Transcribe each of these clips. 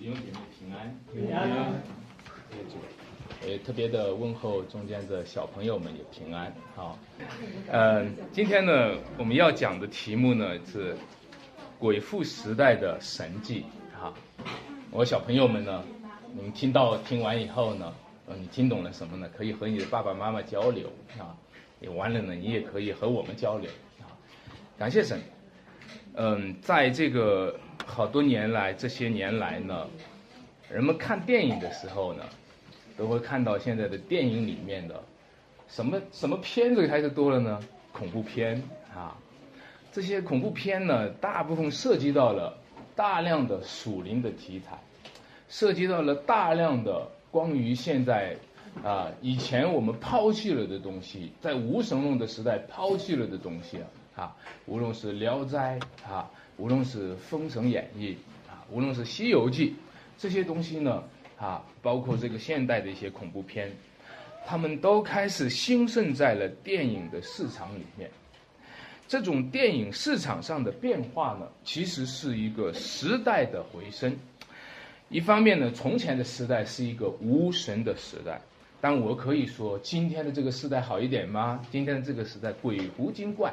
弟兄姐妹平安，平安。也特别的问候中间的小朋友们也平安。好，嗯，今天呢，我们要讲的题目呢是鬼父时代的神迹。哈，我小朋友们呢，你们听到听完以后呢，呃，你听懂了什么呢？可以和你的爸爸妈妈交流啊。也完了呢，你也可以和我们交流啊。感谢神。嗯，在这个好多年来，这些年来呢，人们看电影的时候呢，都会看到现在的电影里面的什么什么片子开始多了呢？恐怖片啊，这些恐怖片呢，大部分涉及到了大量的属灵的题材，涉及到了大量的关于现在啊以前我们抛弃了的东西，在无神论的时代抛弃了的东西啊。啊，无论是《聊斋》啊，无论是《封神演义》啊，无论是《西游记》，这些东西呢，啊，包括这个现代的一些恐怖片，他们都开始兴盛在了电影的市场里面。这种电影市场上的变化呢，其实是一个时代的回声。一方面呢，从前的时代是一个无神的时代，但我可以说，今天的这个时代好一点吗？今天的这个时代鬼狐精怪。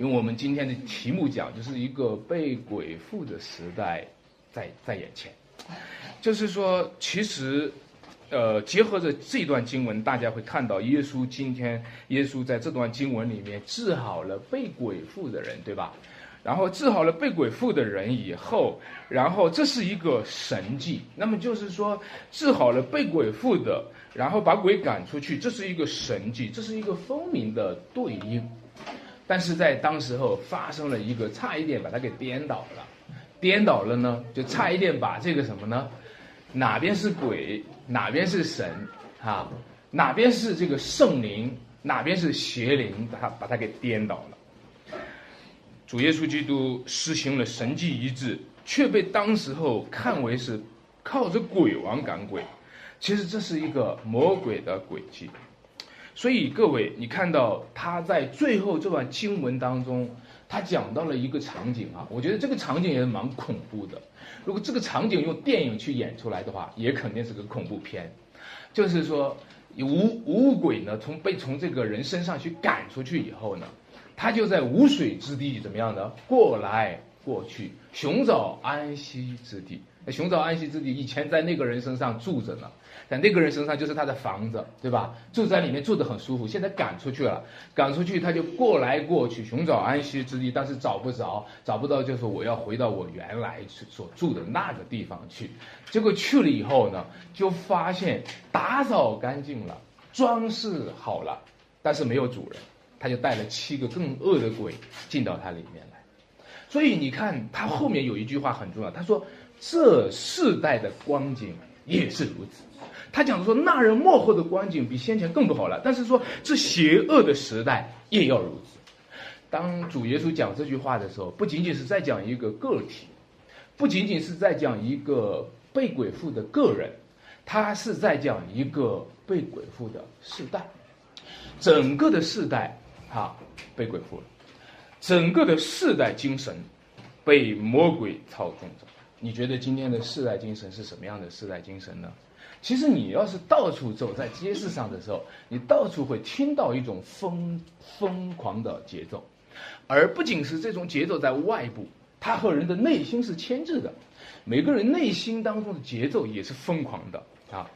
因为我们今天的题目讲，就是一个被鬼附的时代，在在眼前，就是说，其实，呃，结合着这段经文，大家会看到，耶稣今天，耶稣在这段经文里面治好了被鬼附的人，对吧？然后治好了被鬼附的人以后，然后这是一个神迹，那么就是说，治好了被鬼附的，然后把鬼赶出去，这是一个神迹，这是一个分明的对应。但是在当时候发生了一个差一点把它给颠倒了，颠倒了呢，就差一点把这个什么呢？哪边是鬼，哪边是神啊？哪边是这个圣灵，哪边是邪灵？把它把它给颠倒了。主耶稣基督实行了神迹医治，却被当时候看为是靠着鬼王赶鬼，其实这是一个魔鬼的诡计。所以各位，你看到他在最后这段经文当中，他讲到了一个场景啊，我觉得这个场景也是蛮恐怖的。如果这个场景用电影去演出来的话，也肯定是个恐怖片。就是说，无无鬼呢，从被从这个人身上去赶出去以后呢，他就在无水之地怎么样呢？过来过去，寻找安息之地。寻找安息之地，以前在那个人身上住着呢。在那个人身上就是他的房子，对吧？住在里面住得很舒服。现在赶出去了，赶出去他就过来过去寻找安息之地，但是找不着，找不到就是我要回到我原来所住的那个地方去。结果去了以后呢，就发现打扫干净了，装饰好了，但是没有主人，他就带了七个更恶的鬼进到他里面来。所以你看他后面有一句话很重要，他说这世代的光景也是如此。他讲说，那人幕后的光景比先前更不好了。但是说，这邪恶的时代也要如此。当主耶稣讲这句话的时候，不仅仅是在讲一个个体，不仅仅是在讲一个被鬼附的个人，他是在讲一个被鬼附的世代。整个的世代，哈，被鬼附了。整个的世代精神被魔鬼操纵着。你觉得今天的世代精神是什么样的世代精神呢？其实你要是到处走在街市上的时候，你到处会听到一种疯疯狂的节奏，而不仅是这种节奏在外部，它和人的内心是牵制的。每个人内心当中的节奏也是疯狂的啊！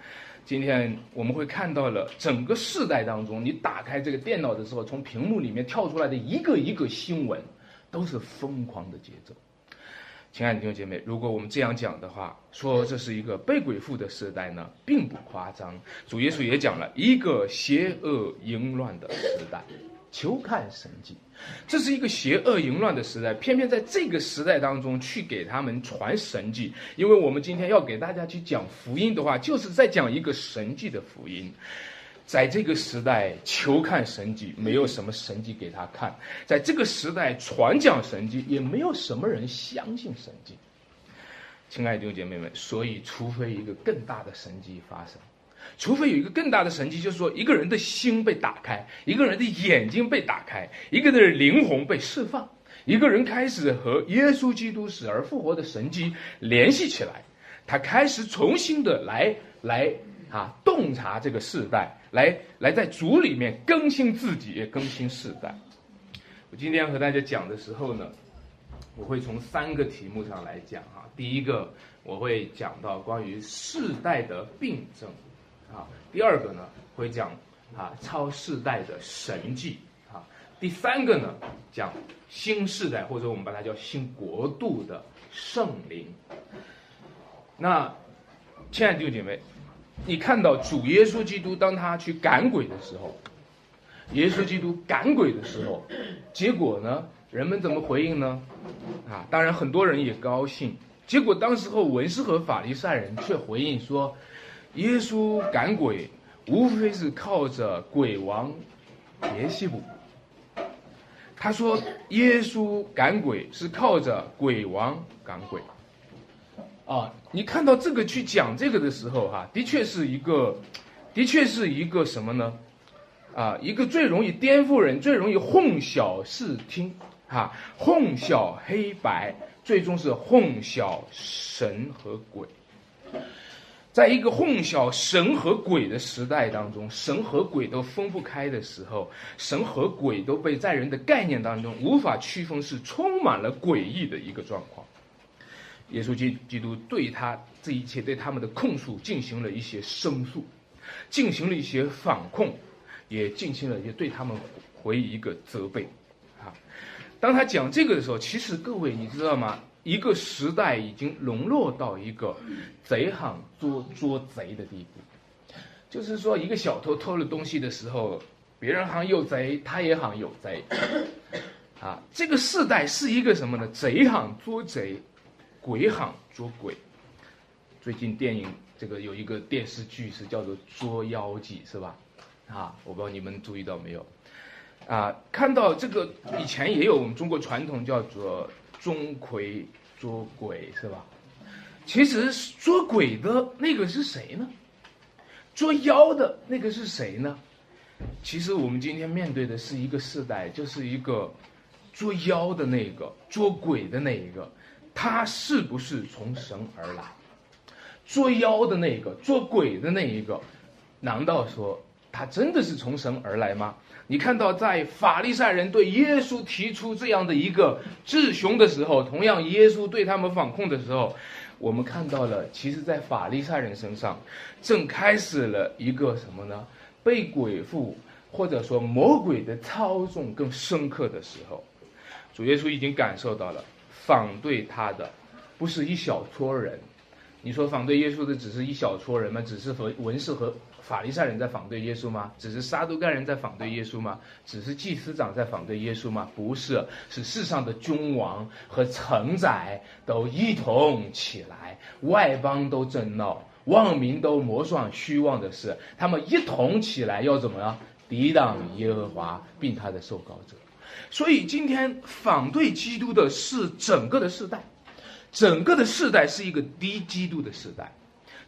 今天我们会看到了整个世代当中，你打开这个电脑的时候，从屏幕里面跳出来的一个一个新闻，都是疯狂的节奏。亲爱的弟兄姐妹，如果我们这样讲的话，说这是一个被鬼附的时代呢，并不夸张。主耶稣也讲了一个邪恶淫乱的时代，求看神迹。这是一个邪恶淫乱的时代，偏偏在这个时代当中去给他们传神迹，因为我们今天要给大家去讲福音的话，就是在讲一个神迹的福音。在这个时代求看神迹，没有什么神迹给他看；在这个时代传讲神迹，也没有什么人相信神迹。亲爱的弟兄姐妹们，所以除非一个更大的神迹发生，除非有一个更大的神迹，就是说一个人的心被打开，一个人的眼睛被打开，一个人的灵魂被释放，一个人开始和耶稣基督死而复活的神迹联系起来。他开始重新的来来啊洞察这个世代，来来在主里面更新自己，更新世代。我今天和大家讲的时候呢，我会从三个题目上来讲哈。第一个，我会讲到关于世代的病症，啊，第二个呢会讲啊超世代的神迹啊。第三个呢，讲新时代，或者我们把它叫新国度的圣灵。那，亲爱的弟兄姐妹，你看到主耶稣基督当他去赶鬼的时候，耶稣基督赶鬼的时候，结果呢，人们怎么回应呢？啊，当然很多人也高兴。结果当时候文士和法利赛人却回应说，耶稣赶鬼无非是靠着鬼王别西卜。他说：“耶稣赶鬼是靠着鬼王赶鬼，啊，你看到这个去讲这个的时候，哈，的确是一个，的确是一个什么呢？啊，一个最容易颠覆人、最容易混淆视听，哈，混淆黑白，最终是混淆神和鬼。”在一个混淆神和鬼的时代当中，神和鬼都分不开的时候，神和鬼都被在人的概念当中无法区分，是充满了诡异的一个状况。耶稣基基督对他这一切对他们的控诉进行了一些申诉，进行了一些反控，也进行了一些对他们回一个责备。啊，当他讲这个的时候，其实各位你知道吗？一个时代已经沦落到一个贼喊捉捉贼的地步，就是说，一个小偷偷了东西的时候，别人喊有贼，他也喊有贼，啊，这个时代是一个什么呢？贼喊捉贼，鬼喊捉鬼。最近电影这个有一个电视剧是叫做《捉妖记》，是吧？啊，我不知道你们注意到没有？啊，看到这个以前也有我们中国传统叫做。钟馗捉鬼是吧？其实捉鬼的那个是谁呢？捉妖的那个是谁呢？其实我们今天面对的是一个时代，就是一个捉妖的那个、捉鬼的那一个，他是不是从神而来？捉妖的那个、捉鬼的那一个，难道说他真的是从神而来吗？你看到，在法利赛人对耶稣提出这样的一个质询的时候，同样耶稣对他们反控的时候，我们看到了，其实，在法利赛人身上，正开始了一个什么呢？被鬼附或者说魔鬼的操纵更深刻的时候，主耶稣已经感受到了，反对他的不是一小撮人。你说反对耶稣的只是一小撮人吗？只是和文士和。法利赛人在反对耶稣吗？只是撒都该人在反对耶稣吗？只是祭司长在反对耶稣吗？不是，是世上的君王和臣宰都一同起来，外邦都争闹，万民都摩算虚妄的事，他们一同起来要怎么样抵挡耶和华并他的受膏者？所以今天反对基督的是整个的世代，整个的世代是一个低基督的时代。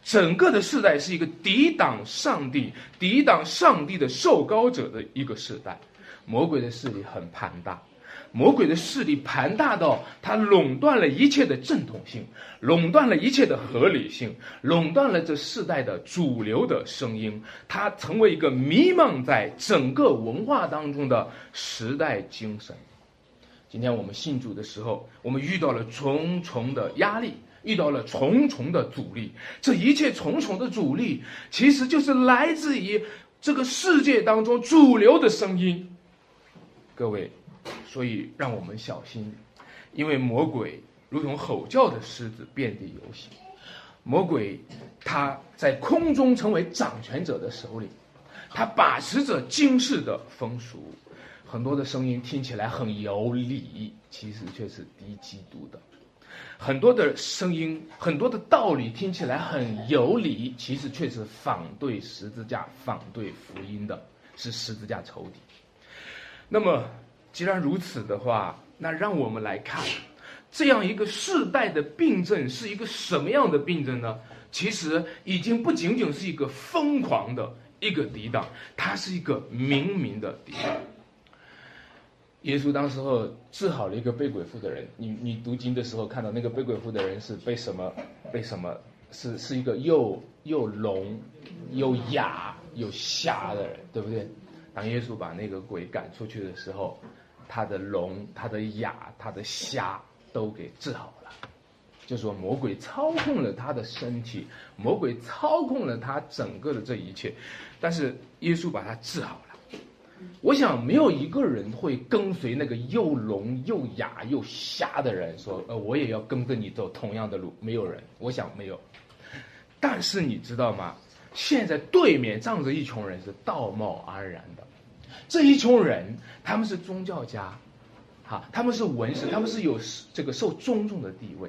整个的世代是一个抵挡上帝、抵挡上帝的受高者的一个时代，魔鬼的势力很庞大，魔鬼的势力庞大到它垄断了一切的正统性，垄断了一切的合理性，垄断了这世代的主流的声音，它成为一个弥漫在整个文化当中的时代精神。今天我们信主的时候，我们遇到了重重的压力。遇到了重重的阻力，这一切重重的阻力，其实就是来自于这个世界当中主流的声音。各位，所以让我们小心，因为魔鬼如同吼叫的狮子，遍地游行。魔鬼他在空中成为掌权者的首领，他把持着今世的风俗，很多的声音听起来很有理，其实却是低基督的。很多的声音，很多的道理听起来很有理，其实却是反对十字架、反对福音的，是十字架仇敌。那么，既然如此的话，那让我们来看，这样一个世代的病症是一个什么样的病症呢？其实已经不仅仅是一个疯狂的一个抵挡，它是一个明明的抵挡。耶稣当时候治好了一个被鬼附的人，你你读经的时候看到那个被鬼附的人是被什么被什么是是一个又又聋又哑又瞎的人，对不对？当耶稣把那个鬼赶出去的时候，他的聋、他的哑、他的瞎都给治好了。就说魔鬼操控了他的身体，魔鬼操控了他整个的这一切，但是耶稣把他治好了。我想没有一个人会跟随那个又聋又哑又瞎的人说，呃，我也要跟着你走同样的路。没有人，我想没有。但是你知道吗？现在对面站着一群人是道貌岸然的，这一群人他们是宗教家。哈，他们是文士，他们是有这个受尊重的地位。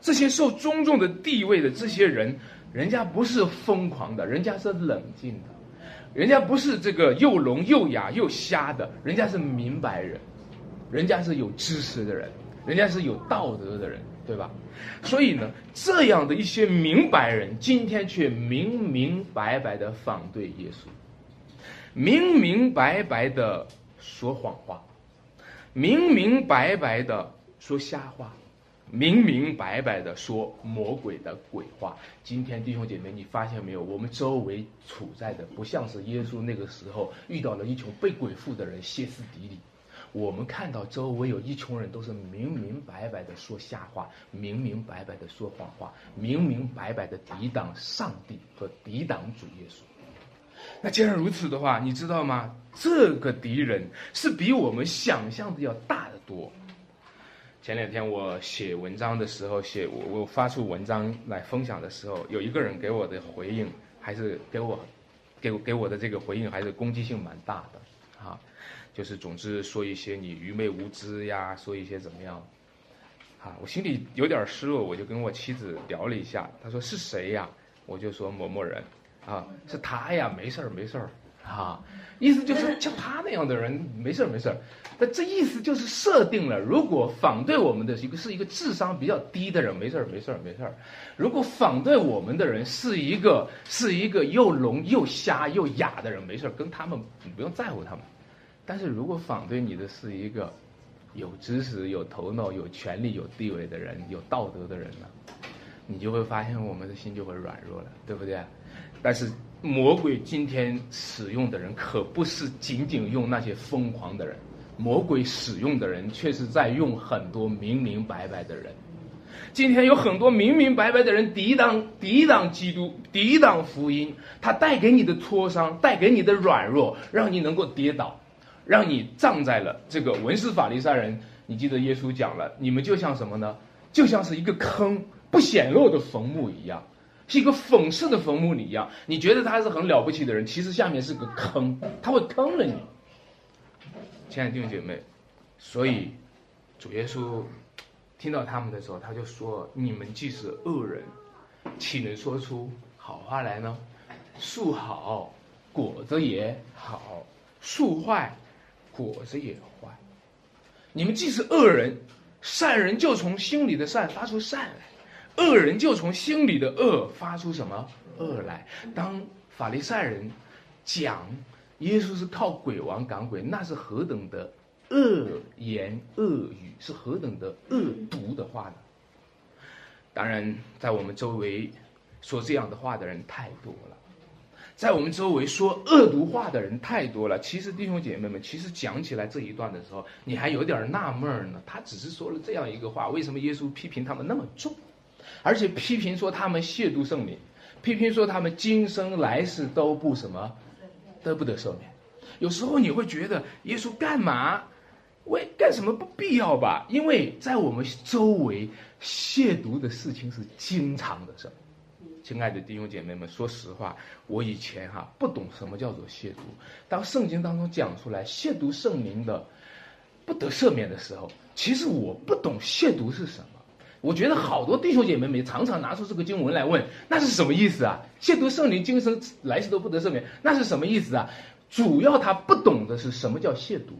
这些受尊重的地位的这些人，人家不是疯狂的，人家是冷静的，人家不是这个又聋又哑又瞎的，人家是明白人，人家是有知识的人，人家是有道德的人，对吧？所以呢，这样的一些明白人，今天却明明白白的反对耶稣，明明白白的说谎话。明明白白的说瞎话，明明白白的说魔鬼的鬼话。今天弟兄姐妹，你发现没有？我们周围处在的不像是耶稣那个时候遇到了一群被鬼附的人歇斯底里。我们看到周围有一群人都是明明白白的说瞎话，明明白白的说谎话，明明白白的抵挡上帝和抵挡主耶稣。那既然如此的话，你知道吗？这个敌人是比我们想象的要大得多。前两天我写文章的时候，写我我发出文章来分享的时候，有一个人给我的回应，还是给我，给给我的这个回应还是攻击性蛮大的啊，就是总之说一些你愚昧无知呀，说一些怎么样，啊，我心里有点失落，我就跟我妻子聊了一下，她说是谁呀？我就说某某人。啊，是他呀，没事儿没事儿，啊，意思就是 像他那样的人没事儿没事儿，那这意思就是设定了，如果反对我们的一个是一个智商比较低的人，没事儿没事儿没事儿，如果反对我们的人是一个是一个又聋又瞎又哑的人，没事儿，跟他们你不用在乎他们，但是如果反对你的是一个有知识有头脑有权利有地位的人有道德的人呢，你就会发现我们的心就会软弱了，对不对？但是魔鬼今天使用的人可不是仅仅用那些疯狂的人，魔鬼使用的人却是在用很多明明白白的人。今天有很多明明白白的人抵挡抵挡基督，抵挡福音，他带给你的挫伤，带给你的软弱，让你能够跌倒，让你葬在了这个文士法利赛人。你记得耶稣讲了，你们就像什么呢？就像是一个坑不显露的坟墓一样。是一个讽刺的坟墓里一样，你觉得他是很了不起的人，其实下面是个坑，他会坑了你。亲爱的弟兄姐妹，所以主耶稣听到他们的时候，他就说：“你们既是恶人，岂能说出好话来呢？树好，果子也好；树坏，果子也坏。你们既是恶人，善人就从心里的善发出善来。”恶人就从心里的恶发出什么恶来？当法利赛人讲耶稣是靠鬼王赶鬼，那是何等的恶言恶语，是何等的恶毒的话呢？当然，在我们周围说这样的话的人太多了，在我们周围说恶毒话的人太多了。其实弟兄姐妹们，其实讲起来这一段的时候，你还有点纳闷呢。他只是说了这样一个话，为什么耶稣批评他们那么重？而且批评说他们亵渎圣灵，批评说他们今生来世都不什么，得不得赦免。有时候你会觉得耶稣干嘛？为干什么不必要吧？因为在我们周围亵渎的事情是经常的事。亲爱的弟兄姐妹们，说实话，我以前哈不懂什么叫做亵渎。当圣经当中讲出来亵渎圣灵的不得赦免的时候，其实我不懂亵渎是什么。我觉得好多弟兄姐妹们常常拿出这个经文来问，那是什么意思啊？亵渎圣灵，今生来世都不得赦免，那是什么意思啊？主要他不懂的是什么叫亵渎。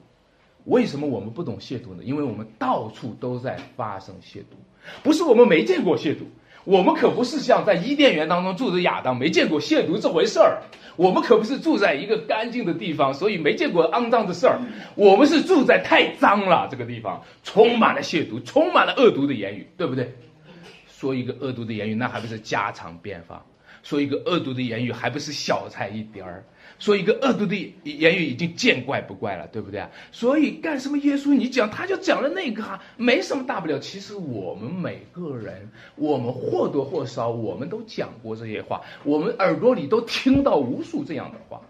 为什么我们不懂亵渎呢？因为我们到处都在发生亵渎，不是我们没见过亵渎。我们可不是像在伊甸园当中住着亚当，没见过亵渎这回事儿。我们可不是住在一个干净的地方，所以没见过肮脏的事儿。我们是住在太脏了这个地方，充满了亵渎，充满了恶毒的言语，对不对？说一个恶毒的言语，那还不是家常便饭？说一个恶毒的言语，还不是小菜一碟儿？说一个恶毒的言语，已经见怪不怪了，对不对啊？所以干什么？耶稣你讲，他就讲了那个哈，没什么大不了。其实我们每个人，我们或多或少，我们都讲过这些话，我们耳朵里都听到无数这样的话。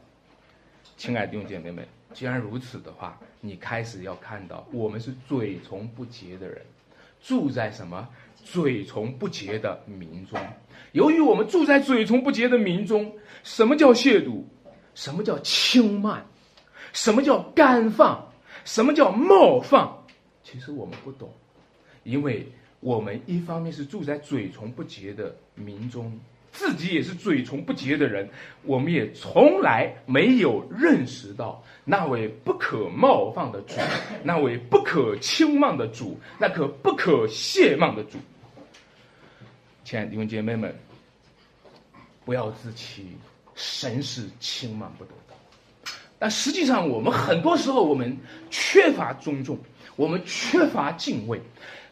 亲爱的弟兄姐妹们，既然如此的话，你开始要看到，我们是嘴从不洁的人，住在什么？嘴从不洁的民中。由于我们住在嘴从不洁的民中，什么叫亵渎？什么叫轻慢？什么叫干放？什么叫冒放？其实我们不懂，因为我们一方面是住在嘴从不洁的民中，自己也是嘴从不洁的人，我们也从来没有认识到那位不可冒放的主，那位不可轻慢的主，那可不可亵慢的主。亲爱的弟兄姐妹们，不要自欺，神是轻慢不得的。但实际上，我们很多时候我们缺乏尊重，我们缺乏敬畏，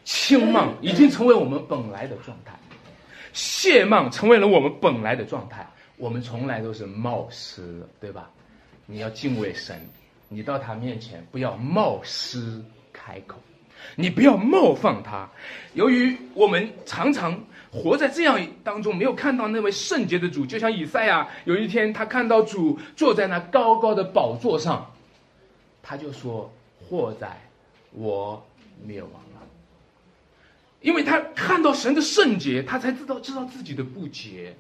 轻慢已经成为我们本来的状态，亵慢成为了我们本来的状态。我们从来都是冒失，对吧？你要敬畏神，你到他面前不要冒失开口，你不要冒犯他。由于我们常常。活在这样当中，没有看到那位圣洁的主，就像以赛亚有一天他看到主坐在那高高的宝座上，他就说：“祸在我灭亡了。”因为他看到神的圣洁，他才知道知道自己的不洁；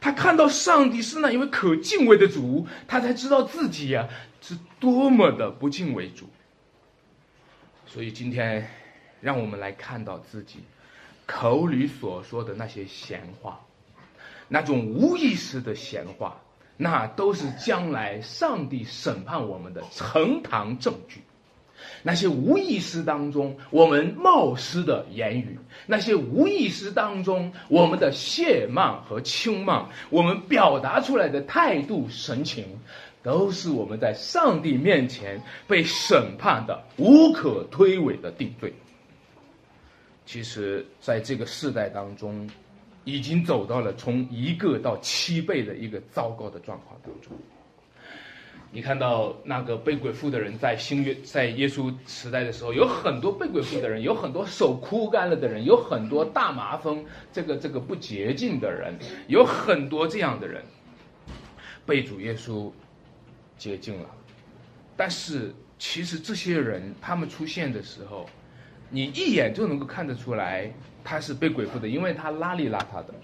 他看到上帝是那一位可敬畏的主，他才知道自己呀是多么的不敬畏主。所以今天，让我们来看到自己。口里所说的那些闲话，那种无意识的闲话，那都是将来上帝审判我们的呈堂证据。那些无意识当中我们冒失的言语，那些无意识当中我们的亵慢和轻慢，我们表达出来的态度神情，都是我们在上帝面前被审判的无可推诿的定罪。其实，在这个世代当中，已经走到了从一个到七倍的一个糟糕的状况当中。你看到那个被鬼附的人，在新约在耶稣时代的时候，有很多被鬼附的人，有很多手枯干了的人，有很多大麻风这个这个不洁净的人，有很多这样的人被主耶稣洁净了。但是，其实这些人他们出现的时候，你一眼就能够看得出来，他是被鬼附的，因为他邋里邋遢的，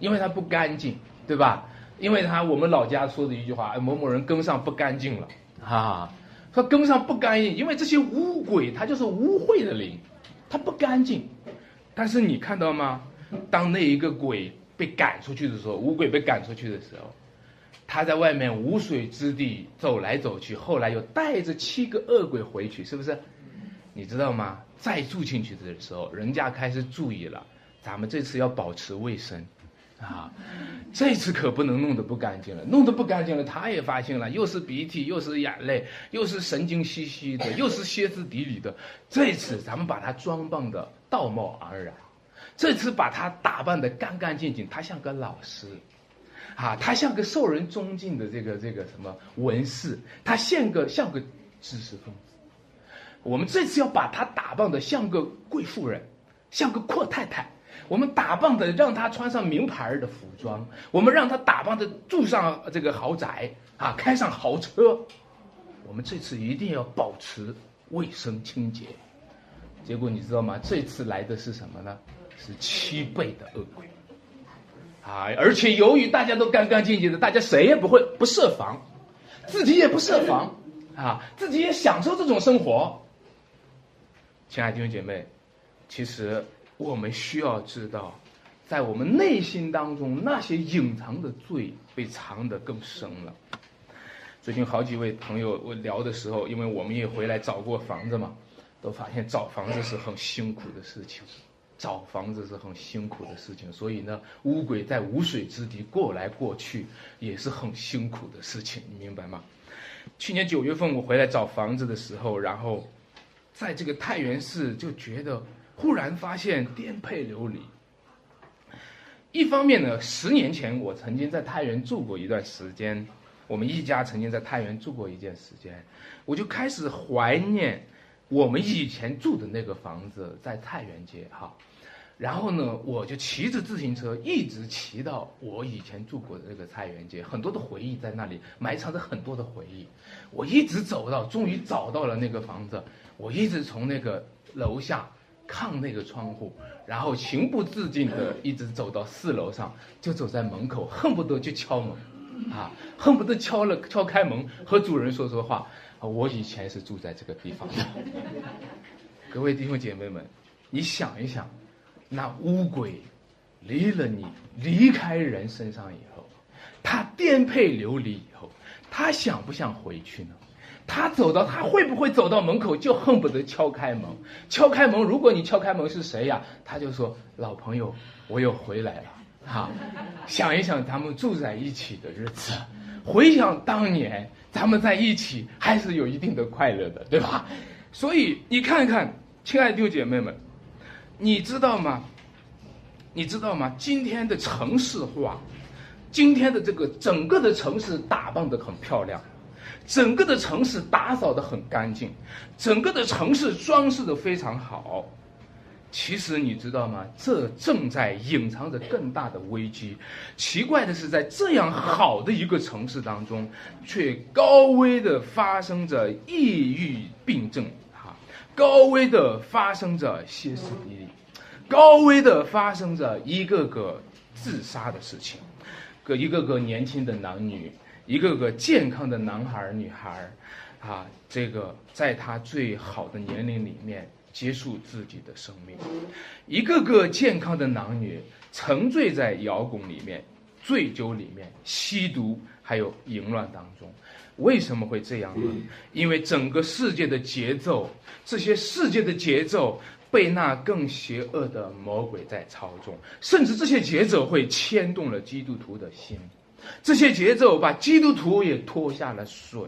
因为他不干净，对吧？因为他我们老家说的一句话，哎，某某人跟上不干净了，啊，说跟上不干净，因为这些污鬼，他就是污秽的灵，他不干净。但是你看到吗？当那一个鬼被赶出去的时候，五鬼被赶出去的时候，他在外面无水之地走来走去，后来又带着七个恶鬼回去，是不是？你知道吗？再住进去的时候，人家开始注意了，咱们这次要保持卫生，啊，这次可不能弄得不干净了，弄得不干净了，他也发现了，又是鼻涕，又是眼泪，又是神经兮兮的，又是歇斯底里的。这次咱们把他装扮的道貌岸然，这次把他打扮的干干净净，他像个老师，啊，他像个受人尊敬的这个这个什么文士，他像个像个知识分子。我们这次要把他打扮的像个贵妇人，像个阔太太。我们打扮的让他穿上名牌的服装，我们让他打扮的住上这个豪宅啊，开上豪车。我们这次一定要保持卫生清洁。结果你知道吗？这次来的是什么呢？是七倍的恶鬼啊！而且由于大家都干干净净的，大家谁也不会不设防，自己也不设防啊，自己也享受这种生活。亲爱的弟兄姐妹，其实我们需要知道，在我们内心当中那些隐藏的罪被藏得更深了。最近好几位朋友我聊的时候，因为我们也回来找过房子嘛，都发现找房子是很辛苦的事情，找房子是很辛苦的事情。所以呢，乌鬼在无水之地过来过去也是很辛苦的事情，你明白吗？去年九月份我回来找房子的时候，然后。在这个太原市，就觉得忽然发现颠沛流离，一方面呢，十年前我曾经在太原住过一段时间，我们一家曾经在太原住过一段时间，我就开始怀念我们以前住的那个房子在太原街哈。然后呢，我就骑着自行车一直骑到我以前住过的那个菜园街，很多的回忆在那里埋藏着很多的回忆。我一直走到，终于找到了那个房子。我一直从那个楼下看那个窗户，然后情不自禁的一直走到四楼上，就走在门口，恨不得就敲门，啊，恨不得敲了敲开门和主人说说话。我以前是住在这个地方的。各位弟兄姐妹们，你想一想。那乌龟离了你，离开人身上以后，他颠沛流离以后，他想不想回去呢？他走到，他会不会走到门口就恨不得敲开门？敲开门，如果你敲开门是谁呀？他就说：“老朋友，我又回来了。”哈，想一想咱们住在一起的日子，回想当年咱们在一起还是有一定的快乐的，对吧？所以你看看，亲爱的弟姐妹们。你知道吗？你知道吗？今天的城市化，今天的这个整个的城市打扮的很漂亮，整个的城市打扫的很干净，整个的城市装饰的非常好。其实你知道吗？这正在隐藏着更大的危机。奇怪的是，在这样好的一个城市当中，却高危的发生着抑郁病症。高危的发生着歇斯底里，高危的发生着一个个自杀的事情，个一个个年轻的男女，一个个健康的男孩女孩，啊，这个在他最好的年龄里面结束自己的生命，一个个健康的男女沉醉在摇滚里面、醉酒里面、吸毒还有淫乱当中。为什么会这样呢？因为整个世界的节奏，这些世界的节奏被那更邪恶的魔鬼在操纵，甚至这些节奏会牵动了基督徒的心，这些节奏把基督徒也拖下了水。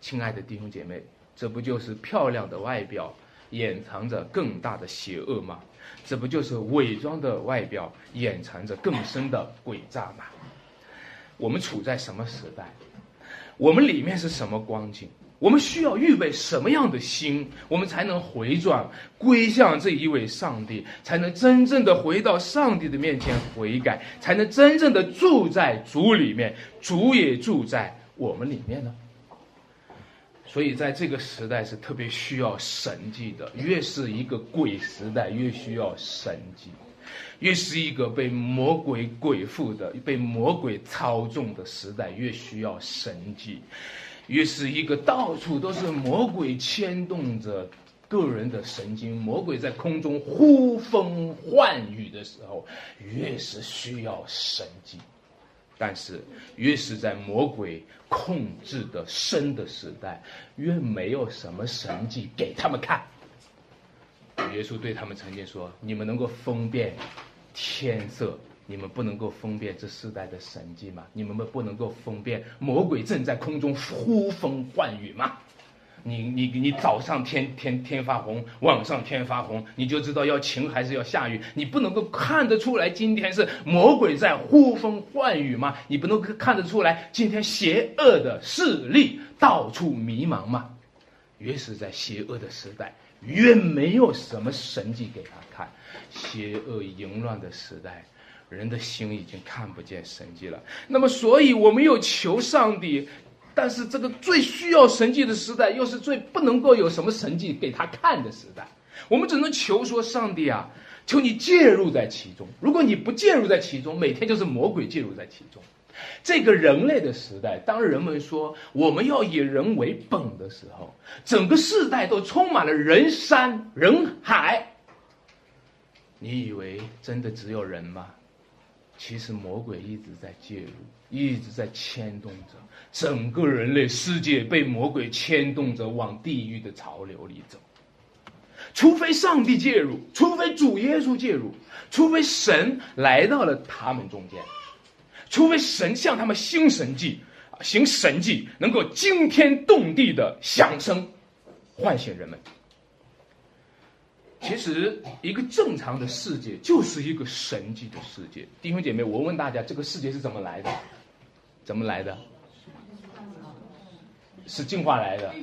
亲爱的弟兄姐妹，这不就是漂亮的外表掩藏着更大的邪恶吗？这不就是伪装的外表掩藏着更深的诡诈吗？我们处在什么时代？我们里面是什么光景？我们需要预备什么样的心，我们才能回转归向这一位上帝，才能真正的回到上帝的面前悔改，才能真正的住在主里面，主也住在我们里面呢？所以，在这个时代是特别需要神迹的，越是一个鬼时代，越需要神迹。越是一个被魔鬼鬼附的、被魔鬼操纵的时代，越需要神迹；越是一个到处都是魔鬼牵动着个人的神经、魔鬼在空中呼风唤雨的时候，越是需要神迹。但是，越是在魔鬼控制的深的时代，越没有什么神迹给他们看。耶稣对他们曾经说：“你们能够分辨天色，你们不能够分辨这世代的神迹吗？你们不能够分辨魔鬼正在空中呼风唤雨吗？你你你早上天天天发红，晚上天发红，你就知道要晴还是要下雨？你不能够看得出来今天是魔鬼在呼风唤雨吗？你不能够看得出来今天邪恶的势力到处迷茫吗？越是在邪恶的时代。”越没有什么神迹给他看，邪恶淫乱的时代，人的心已经看不见神迹了。那么，所以我们又求上帝，但是这个最需要神迹的时代，又是最不能够有什么神迹给他看的时代。我们只能求说：上帝啊，求你介入在其中。如果你不介入在其中，每天就是魔鬼介入在其中。这个人类的时代，当人们说我们要以人为本的时候，整个世代都充满了人山人海。你以为真的只有人吗？其实魔鬼一直在介入，一直在牵动着整个人类世界，被魔鬼牵动着往地狱的潮流里走。除非上帝介入，除非主耶稣介入，除非神来到了他们中间。除非神向他们行神迹，行神迹能够惊天动地的响声，唤醒人们。其实一个正常的世界就是一个神迹的世界。弟兄姐妹，我问大家，这个世界是怎么来的？怎么来的？是进化来的？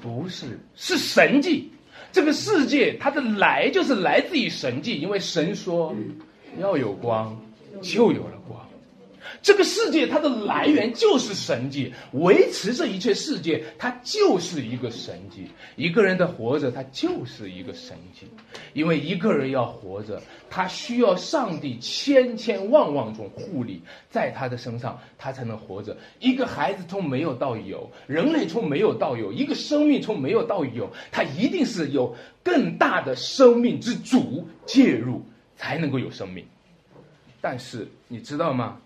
不是，是神迹。这个世界它的来就是来自于神迹，因为神说要有光，就有了光。这个世界它的来源就是神迹，维持这一切世界，它就是一个神迹。一个人的活着，他就是一个神迹，因为一个人要活着，他需要上帝千千万万种护理在他的身上，他才能活着。一个孩子从没有到有，人类从没有到有，一个生命从没有到有，他一定是有更大的生命之主介入，才能够有生命。但是你知道吗？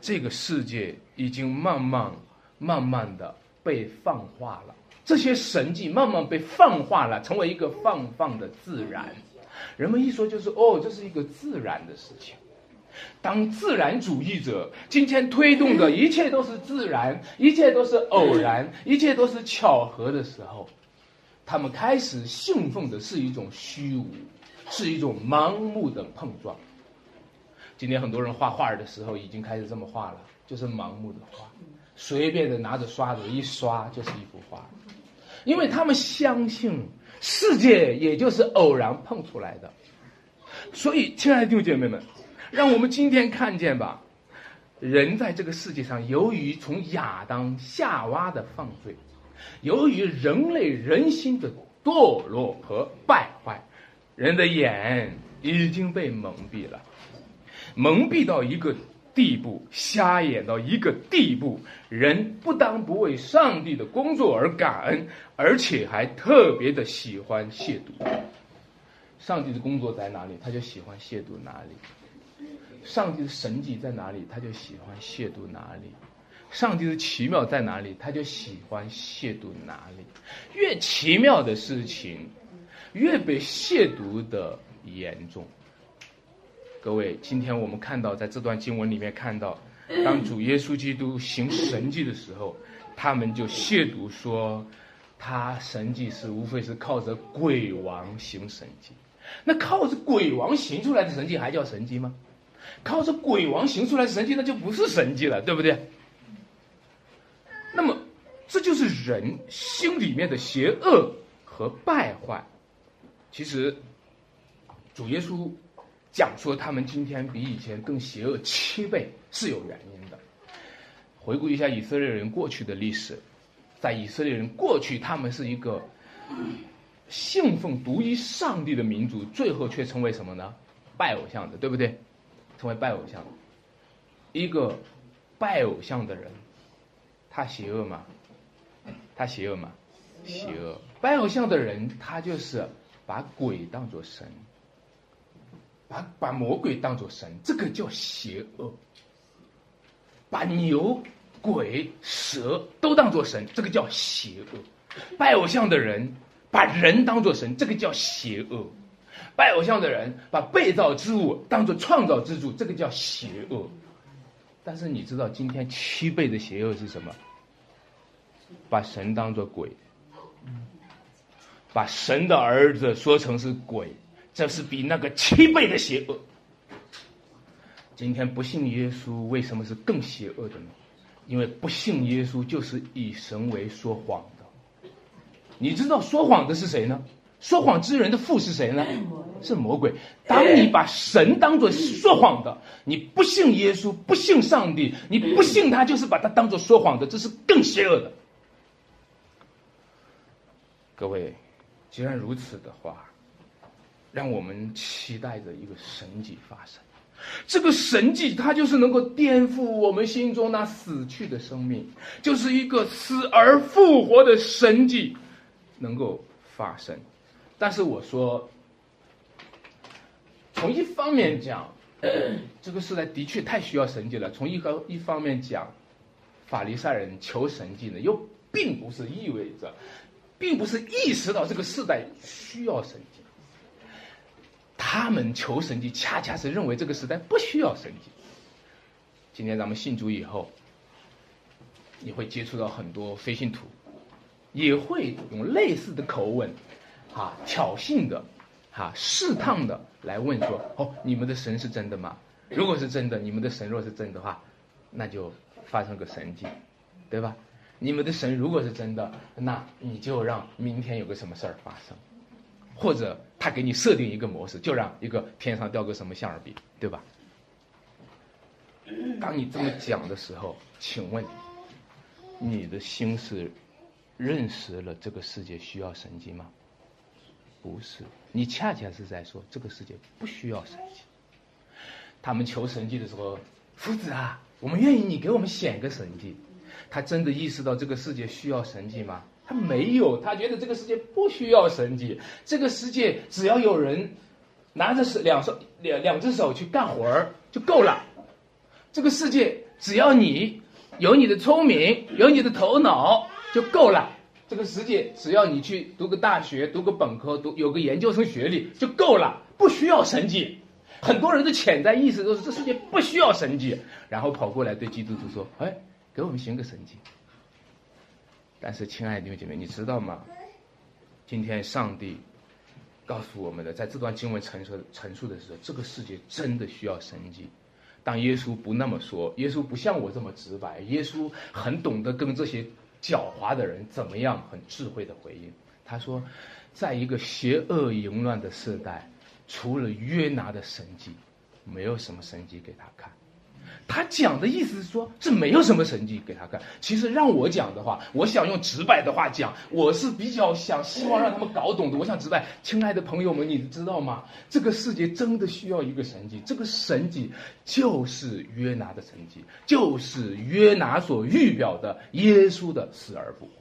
这个世界已经慢慢、慢慢的被放化了，这些神迹慢慢被放化了，成为一个放放的自然。人们一说就是哦，这是一个自然的事情。当自然主义者今天推动的一切都是自然，一切都是偶然，一切都是巧合的时候，他们开始信奉的是一种虚无，是一种盲目的碰撞。今天很多人画画的时候已经开始这么画了，就是盲目的画，随便的拿着刷子一刷就是一幅画，因为他们相信世界也就是偶然碰出来的。所以，亲爱的弟兄姐妹们，让我们今天看见吧，人在这个世界上，由于从亚当夏娃的犯罪，由于人类人心的堕落和败坏，人的眼已经被蒙蔽了。蒙蔽到一个地步，瞎眼到一个地步，人不当不为上帝的工作而感恩，而且还特别的喜欢亵渎。上帝的工作在哪里，他就喜欢亵渎哪里；上帝的神迹在哪里，他就喜欢亵渎哪里；上帝的奇妙在哪里，他就喜欢亵渎哪里。越奇妙的事情，越被亵渎的严重。各位，今天我们看到，在这段经文里面看到，当主耶稣基督行神迹的时候，他们就亵渎说，他神迹是无非是靠着鬼王行神迹。那靠着鬼王行出来的神迹还叫神迹吗？靠着鬼王行出来的神迹，那就不是神迹了，对不对？那么，这就是人心里面的邪恶和败坏。其实，主耶稣。讲说他们今天比以前更邪恶七倍是有原因的。回顾一下以色列人过去的历史，在以色列人过去，他们是一个信奉独一上帝的民族，最后却成为什么呢？拜偶像的，对不对？成为拜偶像。一个拜偶像的人，他邪恶吗？他邪恶吗？邪恶。拜偶像的人，他就是把鬼当作神。把把魔鬼当做神，这个叫邪恶；把牛、鬼、蛇都当做神，这个叫邪恶；拜偶像的人把人当做神，这个叫邪恶；拜偶像的人把被造之物当做创造之主，这个叫邪恶。但是你知道今天七倍的邪恶是什么？把神当做鬼，把神的儿子说成是鬼。这是比那个七倍的邪恶。今天不信耶稣，为什么是更邪恶的呢？因为不信耶稣就是以神为说谎的。你知道说谎的是谁呢？说谎之人的父是谁呢？是魔鬼。当你把神当做说谎的，你不信耶稣，不信上帝，你不信他，就是把他当做说谎的，这是更邪恶的。各位，既然如此的话。让我们期待着一个神迹发生，这个神迹它就是能够颠覆我们心中那死去的生命，就是一个死而复活的神迹能够发生。但是我说，从一方面讲，这个时代的确太需要神迹了；从一个一方面讲，法利赛人求神迹呢，又并不是意味着，并不是意识到这个时代需要神迹。他们求神迹，恰恰是认为这个时代不需要神迹。今天咱们信主以后，你会接触到很多非信徒，也会用类似的口吻哈挑衅的，哈试探的来问说：哦，你们的神是真的吗？如果是真的，你们的神若是真的话，那就发生个神迹，对吧？你们的神如果是真的，那你就让明天有个什么事儿发生，或者他给你设定一个模式，就让一个天上掉个什么馅儿饼，对吧？当你这么讲的时候，请问你的心是认识了这个世界需要神迹吗？不是，你恰恰是在说这个世界不需要神迹。他们求神迹的时候，夫子啊，我们愿意你给我们显个神迹。他真的意识到这个世界需要神迹吗？他没有，他觉得这个世界不需要神迹。这个世界只要有人拿着手两手两两只手去干活儿就够了。这个世界只要你有你的聪明，有你的头脑就够了。这个世界只要你去读个大学，读个本科，读有个研究生学历就够了，不需要神迹。很多人的潜在意识都是这世界不需要神迹，然后跑过来对基督徒说：“哎，给我们行个神迹。”但是，亲爱的弟兄姐妹，你知道吗？今天上帝告诉我们的，在这段经文陈述陈述的时候，这个世界真的需要神迹。当耶稣不那么说，耶稣不像我这么直白，耶稣很懂得跟这些。狡猾的人怎么样？很智慧的回应，他说，在一个邪恶淫乱的时代，除了约拿的神迹，没有什么神迹给他看。他讲的意思是说，是没有什么神迹给他看。其实让我讲的话，我想用直白的话讲，我是比较想希望让他们搞懂的。我想直白，亲爱的朋友们，你知道吗？这个世界真的需要一个神迹，这个神迹就是约拿的神迹，就是约拿所预表的耶稣的死而复活。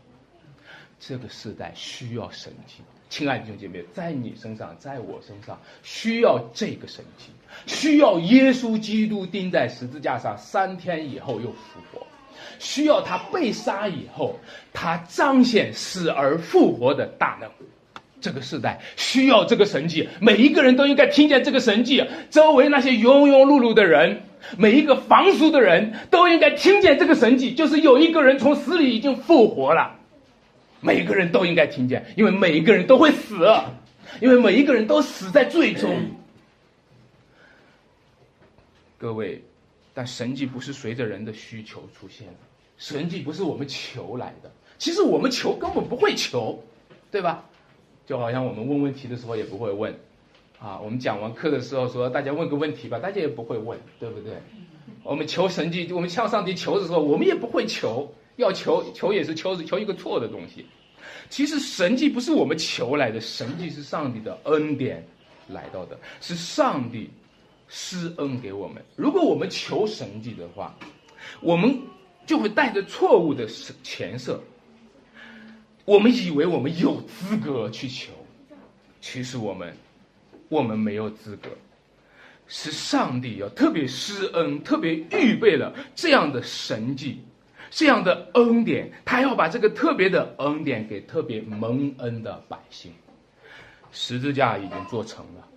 这个时代需要神迹。亲爱的弟兄姐妹，在你身上，在我身上，需要这个神迹，需要耶稣基督钉在十字架上三天以后又复活，需要他被杀以后，他彰显死而复活的大能。这个时代需要这个神迹，每一个人都应该听见这个神迹。周围那些庸庸碌碌的人，每一个防俗的人都应该听见这个神迹，就是有一个人从死里已经复活了。每个人都应该听见，因为每一个人都会死，因为每一个人都死在最终。各位，但神迹不是随着人的需求出现的，神迹不是我们求来的。其实我们求根本不会求，对吧？就好像我们问问题的时候也不会问，啊，我们讲完课的时候说大家问个问题吧，大家也不会问，对不对？我们求神迹，我们向上帝求的时候，我们也不会求。要求求也是求求一个错的东西，其实神迹不是我们求来的，神迹是上帝的恩典来到的，是上帝施恩给我们。如果我们求神迹的话，我们就会带着错误的前设，我们以为我们有资格去求，其实我们我们没有资格，是上帝要特别施恩，特别预备了这样的神迹。这样的恩典，他要把这个特别的恩典给特别蒙恩的百姓。十字架已经做成了，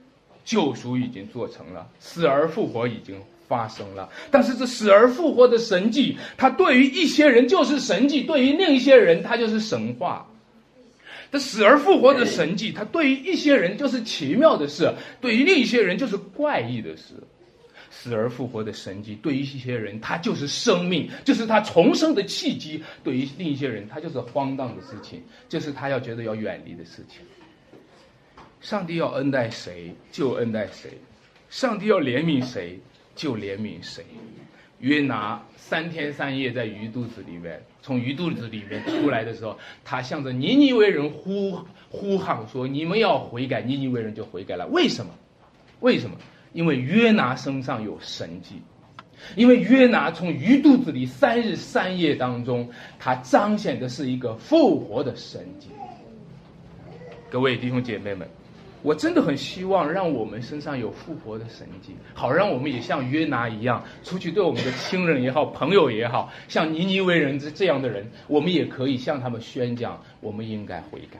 救赎已经做成了，死而复活已经发生了。但是这死而复活的神迹，它对于一些人就是神迹，对于另一些人它就是神话。这死而复活的神迹，它对于一些人就是奇妙的事，对于另一些人就是怪异的事。死而复活的神迹，对于一些人，他就是生命，就是他重生的契机；对于另一些人，他就是荒诞的事情，就是他要觉得要远离的事情。上帝要恩待谁就恩待谁，上帝要怜悯谁就怜悯谁。约拿三天三夜在鱼肚子里面，从鱼肚子里面出来的时候，他向着尼尼微人呼呼喊说：“你们要悔改。”尼尼微人就悔改了。为什么？为什么？因为约拿身上有神迹，因为约拿从鱼肚子里三日三夜当中，他彰显的是一个复活的神迹。各位弟兄姐妹们，我真的很希望让我们身上有复活的神迹，好让我们也像约拿一样，出去对我们的亲人也好、朋友也好，像尼尼微人这这样的人，我们也可以向他们宣讲，我们应该悔改。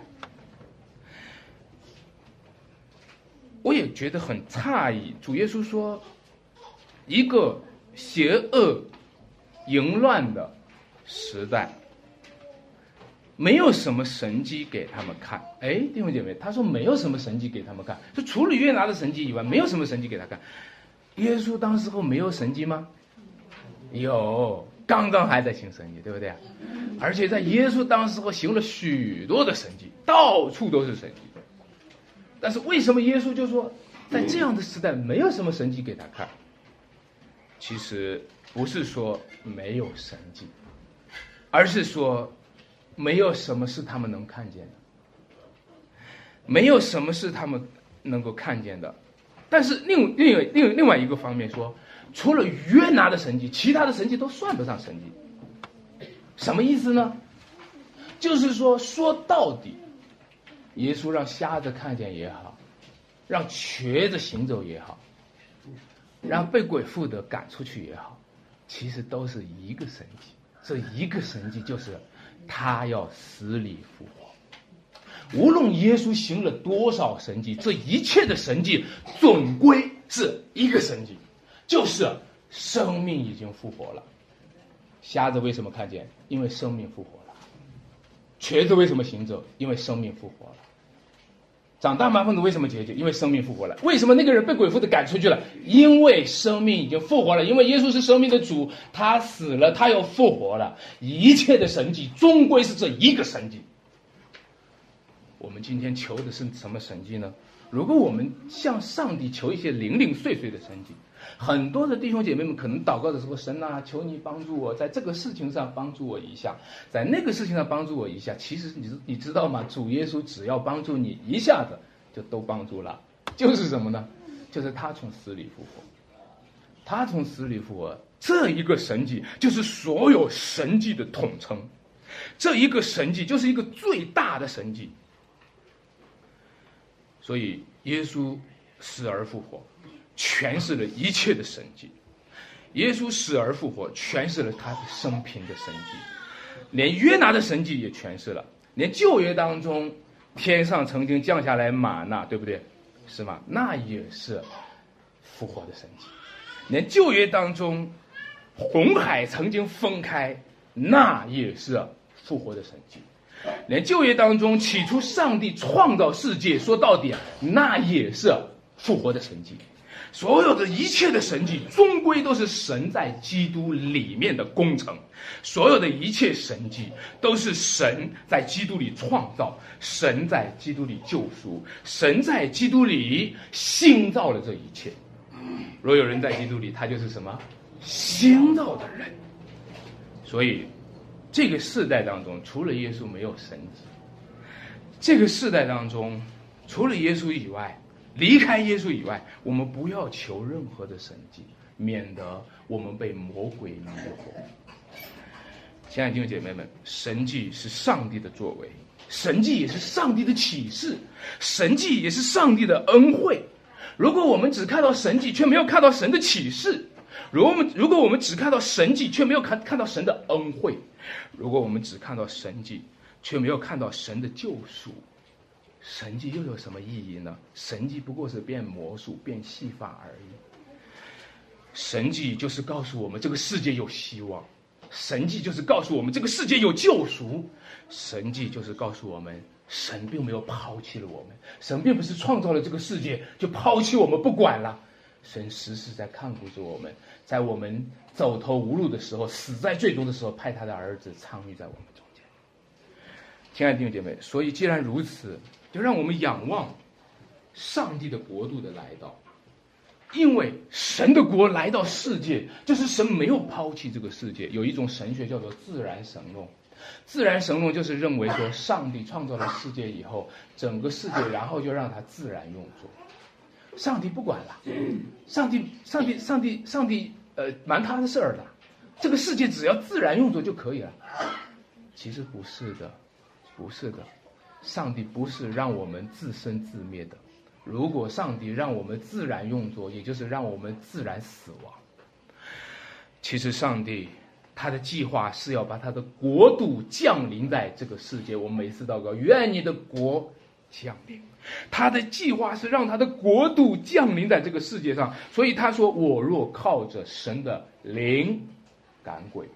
我也觉得很诧异，主耶稣说，一个邪恶、淫乱的时代，没有什么神迹给他们看。哎，弟兄姐妹，他说没有什么神迹给他们看，就除了约拿的神迹以外，没有什么神迹给他看。耶稣当时候没有神迹吗？有，刚刚还在行神迹，对不对？而且在耶稣当时候行了许多的神迹，到处都是神迹。但是为什么耶稣就说，在这样的时代没有什么神迹给他看？其实不是说没有神迹，而是说没有什么是他们能看见的，没有什么是他们能够看见的。但是另另另另外一个方面说，除了约拿的神迹，其他的神迹都算不上神迹。什么意思呢？就是说，说到底，耶稣让瞎子看见也好，让瘸子行走也好，让被鬼附的赶出去也好，其实都是一个神迹。这一个神迹就是他要死里复活。无论耶稣行了多少神迹，这一切的神迹总归是一个神迹，就是生命已经复活了。瞎子为什么看见？因为生命复活了。瘸子为什么行走？因为生命复活了。长大麻风的为什么解决？因为生命复活了。为什么那个人被鬼附的赶出去了？因为生命已经复活了。因为耶稣是生命的主，他死了，他又复活了。一切的神迹终归是这一个神迹。我们今天求的是什么神迹呢？如果我们向上帝求一些零零碎碎的神迹，很多的弟兄姐妹们可能祷告的时候，神啊，求你帮助我，在这个事情上帮助我一下，在那个事情上帮助我一下。其实你你知道吗？主耶稣只要帮助你一下子，就都帮助了。就是什么呢？就是他从死里复活，他从死里复活，这一个神迹就是所有神迹的统称，这一个神迹就是一个最大的神迹。所以，耶稣死而复活，诠释了一切的神迹。耶稣死而复活，诠释了他生平的神迹，连约拿的神迹也诠释了。连旧约当中，天上曾经降下来玛纳，对不对？是吗？那也是复活的神迹。连旧约当中，红海曾经分开，那也是复活的神迹。连旧约当中，起初上帝创造世界，说到底啊，那也是复活的神迹。所有的一切的神迹，终归都是神在基督里面的工程。所有的一切神迹，都是神在基督里创造，神在基督里救赎，神在基督里新造了这一切。若有人在基督里，他就是什么新造的人。所以。这个世代当中，除了耶稣没有神迹。这个世代当中，除了耶稣以外，离开耶稣以外，我们不要求任何的神迹，免得我们被魔鬼迷惑。亲爱的弟兄姐妹们，神迹是上帝的作为，神迹也是上帝的启示，神迹也是上帝的恩惠。如果我们只看到神迹，却没有看到神的启示；如果我们如果我们只看到神迹，却没有看看到神的恩惠。如果我们只看到神迹，却没有看到神的救赎，神迹又有什么意义呢？神迹不过是变魔术、变戏法而已。神迹就是告诉我们这个世界有希望，神迹就是告诉我们这个世界有救赎，神迹就是告诉我们神并没有抛弃了我们，神并不是创造了这个世界就抛弃我们不管了。神时时在看顾着我们，在我们走投无路的时候、死在最终的时候，派他的儿子参与在我们中间。亲爱的弟兄姐妹，所以既然如此，让我们仰望上帝的国度的来到，因为神的国来到世界，就是神没有抛弃这个世界。有一种神学叫做自然神论，自然神论就是认为说，上帝创造了世界以后，整个世界然后就让它自然运作。上帝不管了，上帝，上帝，上帝，上帝，呃，瞒他的事儿的，这个世界只要自然运作就可以了。其实不是的，不是的，上帝不是让我们自生自灭的。如果上帝让我们自然运作，也就是让我们自然死亡。其实上帝他的计划是要把他的国度降临在这个世界。我们每次祷告，愿你的国降临。他的计划是让他的国度降临在这个世界上，所以他说：“我若靠着神的灵赶鬼，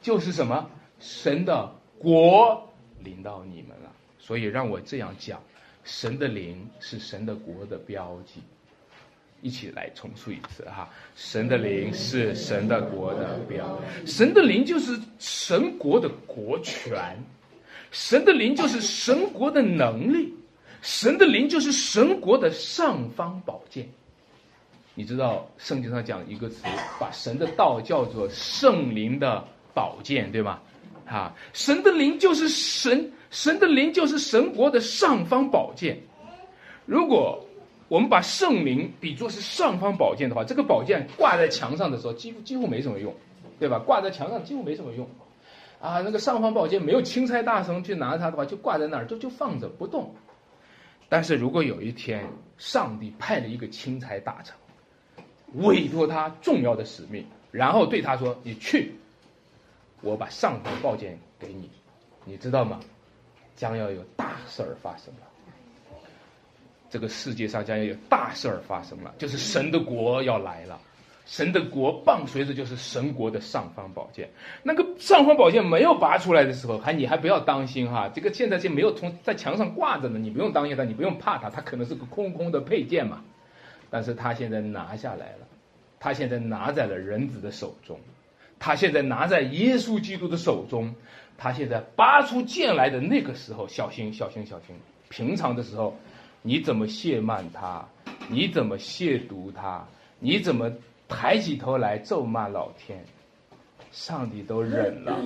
就是什么？神的国临到你们了。所以让我这样讲：神的灵是神的国的标记。一起来重述一次哈，神的灵是神的国的标，神的灵就是神国的国权，神的灵就是神国的能力，神的灵就是神国的尚方宝剑。你知道圣经上讲一个词，把神的道叫做圣灵的宝剑，对吗？啊，神的灵就是神，神的灵就是神国的尚方宝剑。如果我们把圣灵比作是尚方宝剑的话，这个宝剑挂在墙上的时候，几乎几乎没什么用，对吧？挂在墙上几乎没什么用，啊，那个尚方宝剑没有钦差大臣去拿它的话，就挂在那儿，就就放着不动。但是如果有一天上帝派了一个钦差大臣，委托他重要的使命，然后对他说：“你去，我把尚方宝剑给你，你知道吗？将要有大事儿发生了。”这个世界上将要有大事儿发生了，就是神的国要来了，神的国伴随着就是神国的尚方宝剑。那个尚方宝剑没有拔出来的时候，还你还不要当心哈，这个现在就没有从在墙上挂着呢，你不用担心它，你不用怕它，它可能是个空空的配件嘛。但是他现在拿下来了，他现在拿在了人子的手中，他现在拿在耶稣基督的手中，他现在拔出剑来的那个时候，小心小心小心，平常的时候。你怎么亵慢他？你怎么亵渎他？你怎么抬起头来咒骂老天？上帝都忍了，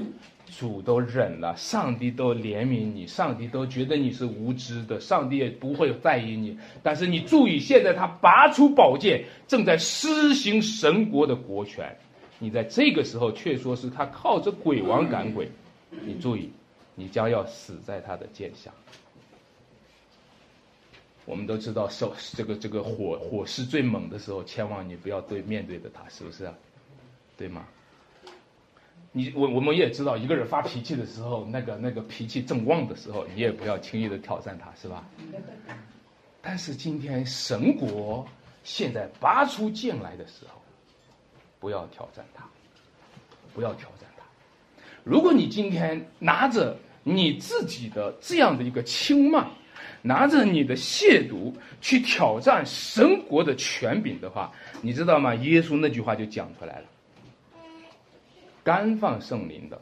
主都忍了，上帝都怜悯你，上帝都觉得你是无知的，上帝也不会在意你。但是你注意，现在他拔出宝剑，正在施行神国的国权。你在这个时候却说是他靠着鬼王赶鬼，你注意，你将要死在他的剑下。我们都知道，受这个这个火火势最猛的时候，千万你不要对面对着他，是不是啊？对吗？你我我们也知道，一个人发脾气的时候，那个那个脾气正旺的时候，你也不要轻易的挑战他，是吧？但是今天神国现在拔出剑来的时候，不要挑战他，不要挑战。如果你今天拿着你自己的这样的一个轻慢，拿着你的亵渎去挑战神国的权柄的话，你知道吗？耶稣那句话就讲出来了：干放圣灵的，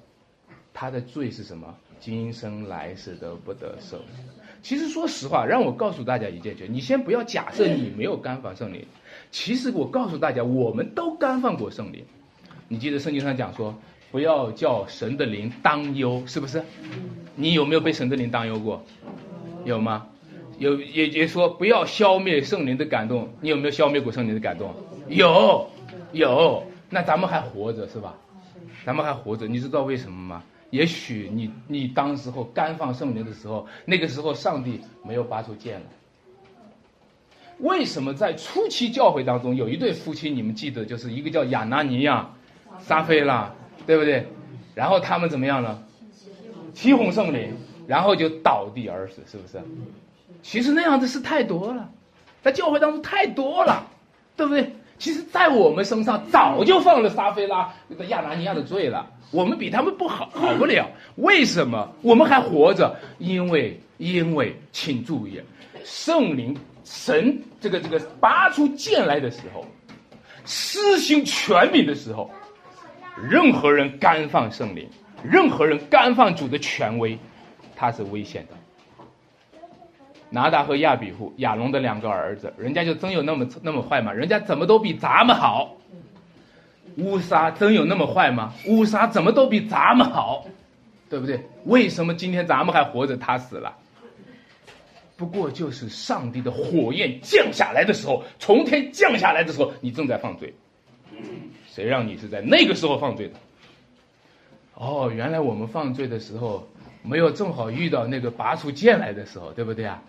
他的罪是什么？今生来世都不得受。其实说实话，让我告诉大家一件事：你先不要假设你没有干放圣灵。其实我告诉大家，我们都干放过圣灵。你记得圣经上讲说，不要叫神的灵担忧，是不是？你有没有被神的灵担忧过？有吗？有也也说不要消灭圣灵的感动。你有没有消灭过圣灵的感动？有，有。那咱们还活着是吧？咱们还活着，你知道为什么吗？也许你你当时候干放圣灵的时候，那个时候上帝没有拔出剑来。为什么在初期教会当中有一对夫妻，你们记得就是一个叫亚拿尼亚、撒菲拉，对不对？然后他们怎么样呢？起哄圣灵。然后就倒地而死，是不是？其实那样的事太多了，在教会当中太多了，对不对？其实，在我们身上早就放了撒菲拉那个亚拿尼亚的罪了，我们比他们不好，好不了。为什么我们还活着？因为，因为，请注意，圣灵神这个这个拔出剑来的时候，施行权柄的时候，任何人干放圣灵，任何人干放主的权威。他是危险的。拿达和亚比户亚龙的两个儿子，人家就真有那么那么坏吗？人家怎么都比咱们好。乌沙真有那么坏吗？乌沙怎么都比咱们好，对不对？为什么今天咱们还活着，他死了？不过就是上帝的火焰降下来的时候，从天降下来的时候，你正在犯罪。谁让你是在那个时候犯罪的？哦，原来我们犯罪的时候。没有正好遇到那个拔出剑来的时候，对不对啊？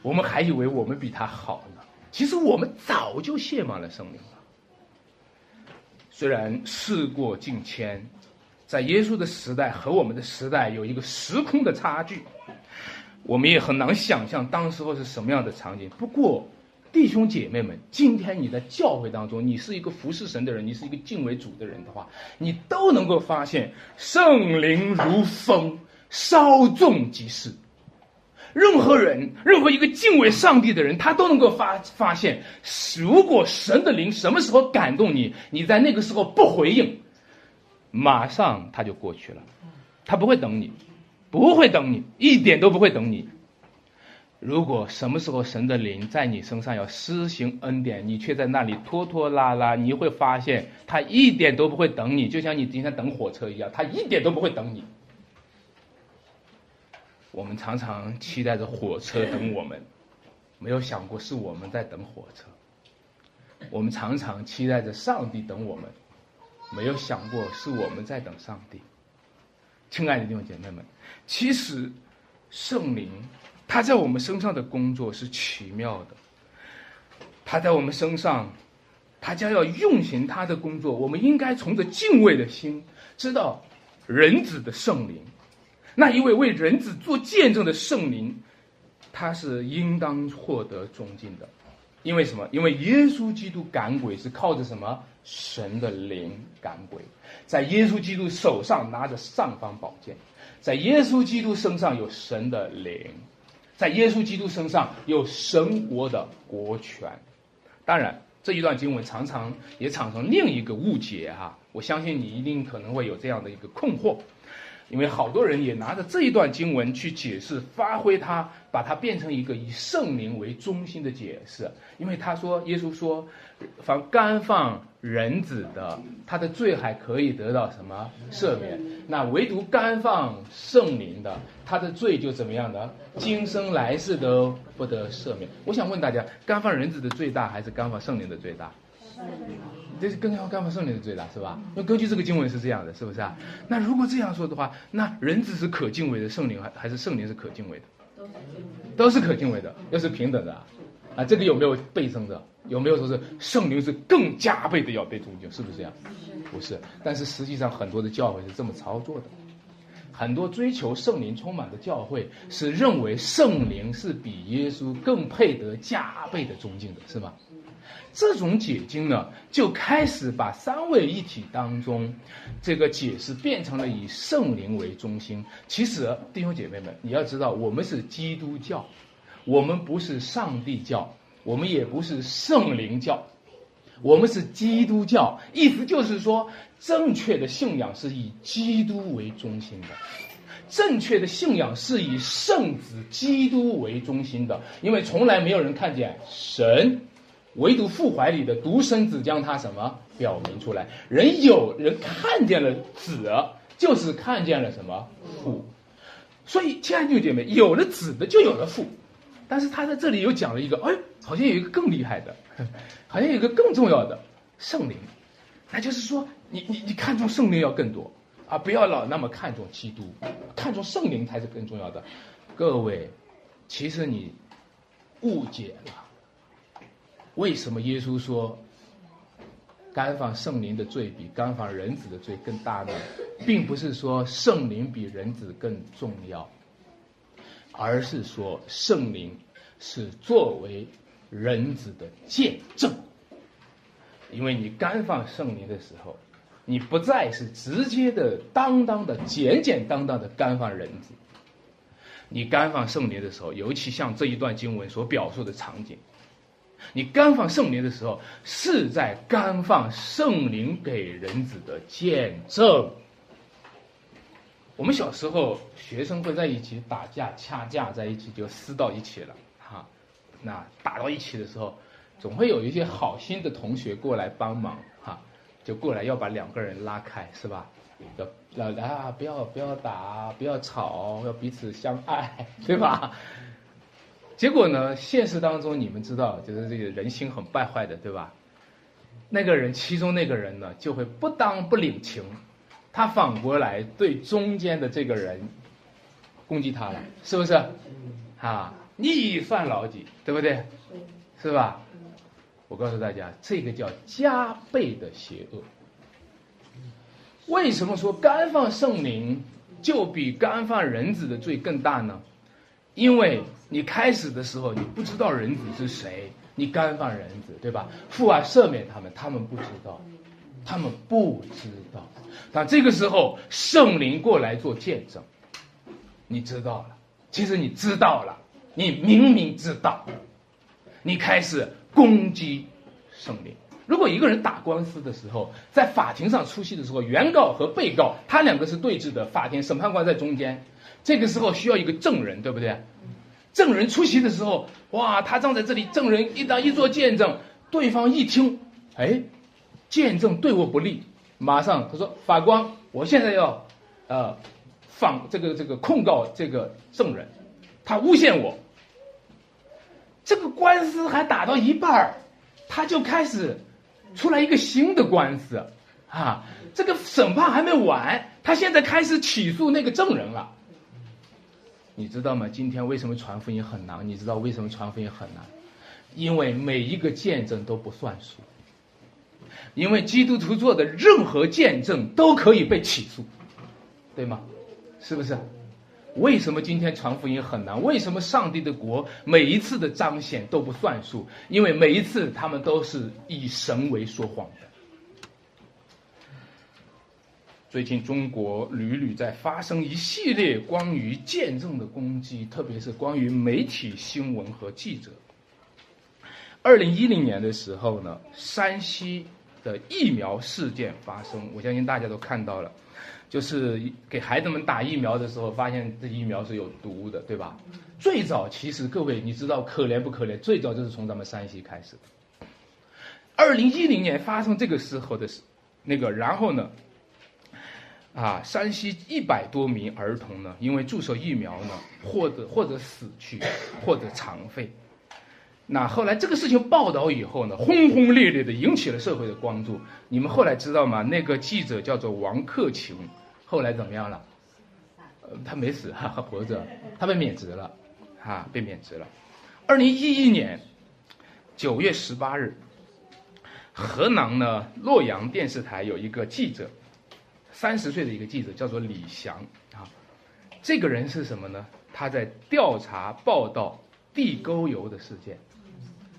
我们还以为我们比他好呢。其实我们早就亵慢了圣灵了。虽然事过境迁，在耶稣的时代和我们的时代有一个时空的差距，我们也很难想象当时候是什么样的场景。不过，弟兄姐妹们，今天你在教会当中，你是一个服侍神的人，你是一个敬畏主的人的话，你都能够发现圣灵如风。稍纵即逝。任何人，任何一个敬畏上帝的人，他都能够发发现，如果神的灵什么时候感动你，你在那个时候不回应，马上他就过去了，他不会等你，不会等你，一点都不会等你。如果什么时候神的灵在你身上要施行恩典，你却在那里拖拖拉拉，你会发现他一点都不会等你，就像你今天等火车一样，他一点都不会等你。我们常常期待着火车等我们，没有想过是我们在等火车。我们常常期待着上帝等我们，没有想过是我们在等上帝。亲爱的弟兄姐妹们，其实圣灵他在我们身上的工作是奇妙的，他在我们身上，他将要运行他的工作。我们应该从着敬畏的心，知道人子的圣灵。那一位为人子做见证的圣灵，他是应当获得尊敬的，因为什么？因为耶稣基督赶鬼是靠着什么？神的灵赶鬼，在耶稣基督手上拿着尚方宝剑，在耶稣基督身上有神的灵，在耶稣基督身上有神国的国权。当然，这一段经文常常也产生另一个误解哈，我相信你一定可能会有这样的一个困惑。因为好多人也拿着这一段经文去解释，发挥它，把它变成一个以圣灵为中心的解释。因为他说，耶稣说，凡干放人子的，他的罪还可以得到什么赦免？那唯独干放圣灵的，他的罪就怎么样的？今生来世都不得赦免。我想问大家，干放人子的最大，还是干放圣灵的最大？这是更要干放圣灵的罪大是吧？那根据这个经文是这样的，是不是啊？那如果这样说的话，那人子是可敬畏的，圣灵还还是圣灵是可敬畏的？都是可敬畏的，又是平等的啊！啊，这个有没有倍增的？有没有说是圣灵是更加倍的要被尊敬？是不是这样？不是。但是实际上很多的教会是这么操作的，很多追求圣灵充满的教会是认为圣灵是比耶稣更配得加倍的尊敬的，是吗？这种解经呢，就开始把三位一体当中这个解释变成了以圣灵为中心。其实，弟兄姐妹们，你要知道，我们是基督教，我们不是上帝教，我们也不是圣灵教，我们是基督教。意思就是说，正确的信仰是以基督为中心的，正确的信仰是以圣子基督为中心的，因为从来没有人看见神。唯独父怀里的独生子将他什么表明出来？人有人看见了子，就是看见了什么父。所以，亲爱的弟兄姐妹，有了子的就有了父。但是他在这里又讲了一个，哎，好像有一个更厉害的，好像有一个更重要的圣灵。那就是说，你你你看重圣灵要更多啊，不要老那么看重基督，看重圣灵才是更重要的。各位，其实你误解了。为什么耶稣说，干犯圣灵的罪比干犯人子的罪更大呢？并不是说圣灵比人子更重要，而是说圣灵是作为人子的见证。因为你干放圣灵的时候，你不再是直接的、当当的、简简单单的干放人子。你干放圣灵的时候，尤其像这一段经文所表述的场景。你干放圣灵的时候，是在干放圣灵给人子的见证。我们小时候学生会在一起打架掐架，在一起就撕到一起了，哈。那打到一起的时候，总会有一些好心的同学过来帮忙，哈，就过来要把两个人拉开，是吧？要要来啊，不要不要打，不要吵，要彼此相爱，对吧？结果呢？现实当中，你们知道，就是这个人心很败坏的，对吧？那个人，其中那个人呢，就会不当不领情，他反过来对中间的这个人攻击他了，是不是？啊，逆犯老几，对不对？是吧？我告诉大家，这个叫加倍的邪恶。为什么说干犯圣灵就比干犯人子的罪更大呢？因为你开始的时候你不知道人子是谁，你干犯人子，对吧？父啊，赦免他们，他们不知道，他们不知道。但这个时候圣灵过来做见证，你知道了，其实你知道了，你明明知道，你开始攻击圣灵。如果一个人打官司的时候，在法庭上出席的时候，原告和被告他两个是对峙的，法庭审判官在中间，这个时候需要一个证人，对不对？证人出席的时候，哇，他站在这里，证人一当一做见证，对方一听，哎，见证对我不利，马上他说法官，我现在要，呃，放这个这个控告这个证人，他诬陷我，这个官司还打到一半儿，他就开始。出来一个新的官司，啊，这个审判还没完，他现在开始起诉那个证人了。你知道吗？今天为什么传福音很难？你知道为什么传福音很难？因为每一个见证都不算数，因为基督徒做的任何见证都可以被起诉，对吗？是不是？为什么今天传福音很难？为什么上帝的国每一次的彰显都不算数？因为每一次他们都是以神为说谎的。最近中国屡屡在发生一系列关于见证的攻击，特别是关于媒体新闻和记者。二零一零年的时候呢，山西的疫苗事件发生，我相信大家都看到了。就是给孩子们打疫苗的时候，发现这疫苗是有毒的，对吧？最早其实各位你知道可怜不可怜？最早就是从咱们山西开始的。二零一零年发生这个时候的事，那个然后呢，啊，山西一百多名儿童呢，因为注射疫苗呢，或者或者死去，或者残废。那后来这个事情报道以后呢，轰轰烈烈的引起了社会的关注。你们后来知道吗？那个记者叫做王克勤，后来怎么样了？呃，他没死哈，还活着，他被免职了，哈，被免职了。二零一一年九月十八日，河南呢洛阳电视台有一个记者，三十岁的一个记者叫做李翔啊。这个人是什么呢？他在调查报道地沟油的事件。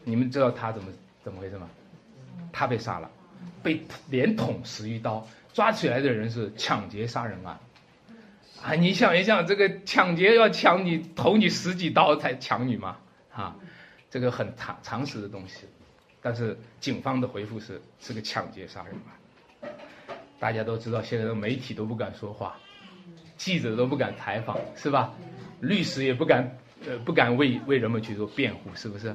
你们知道他怎么怎么回事吗？他被杀了，被连捅十余刀，抓起来的人是抢劫杀人案，啊，你想一想，这个抢劫要抢你，捅你十几刀才抢你吗？啊，这个很常常识的东西，但是警方的回复是是个抢劫杀人案，大家都知道，现在的媒体都不敢说话，记者都不敢采访，是吧？律师也不敢呃不敢为为人们去做辩护，是不是？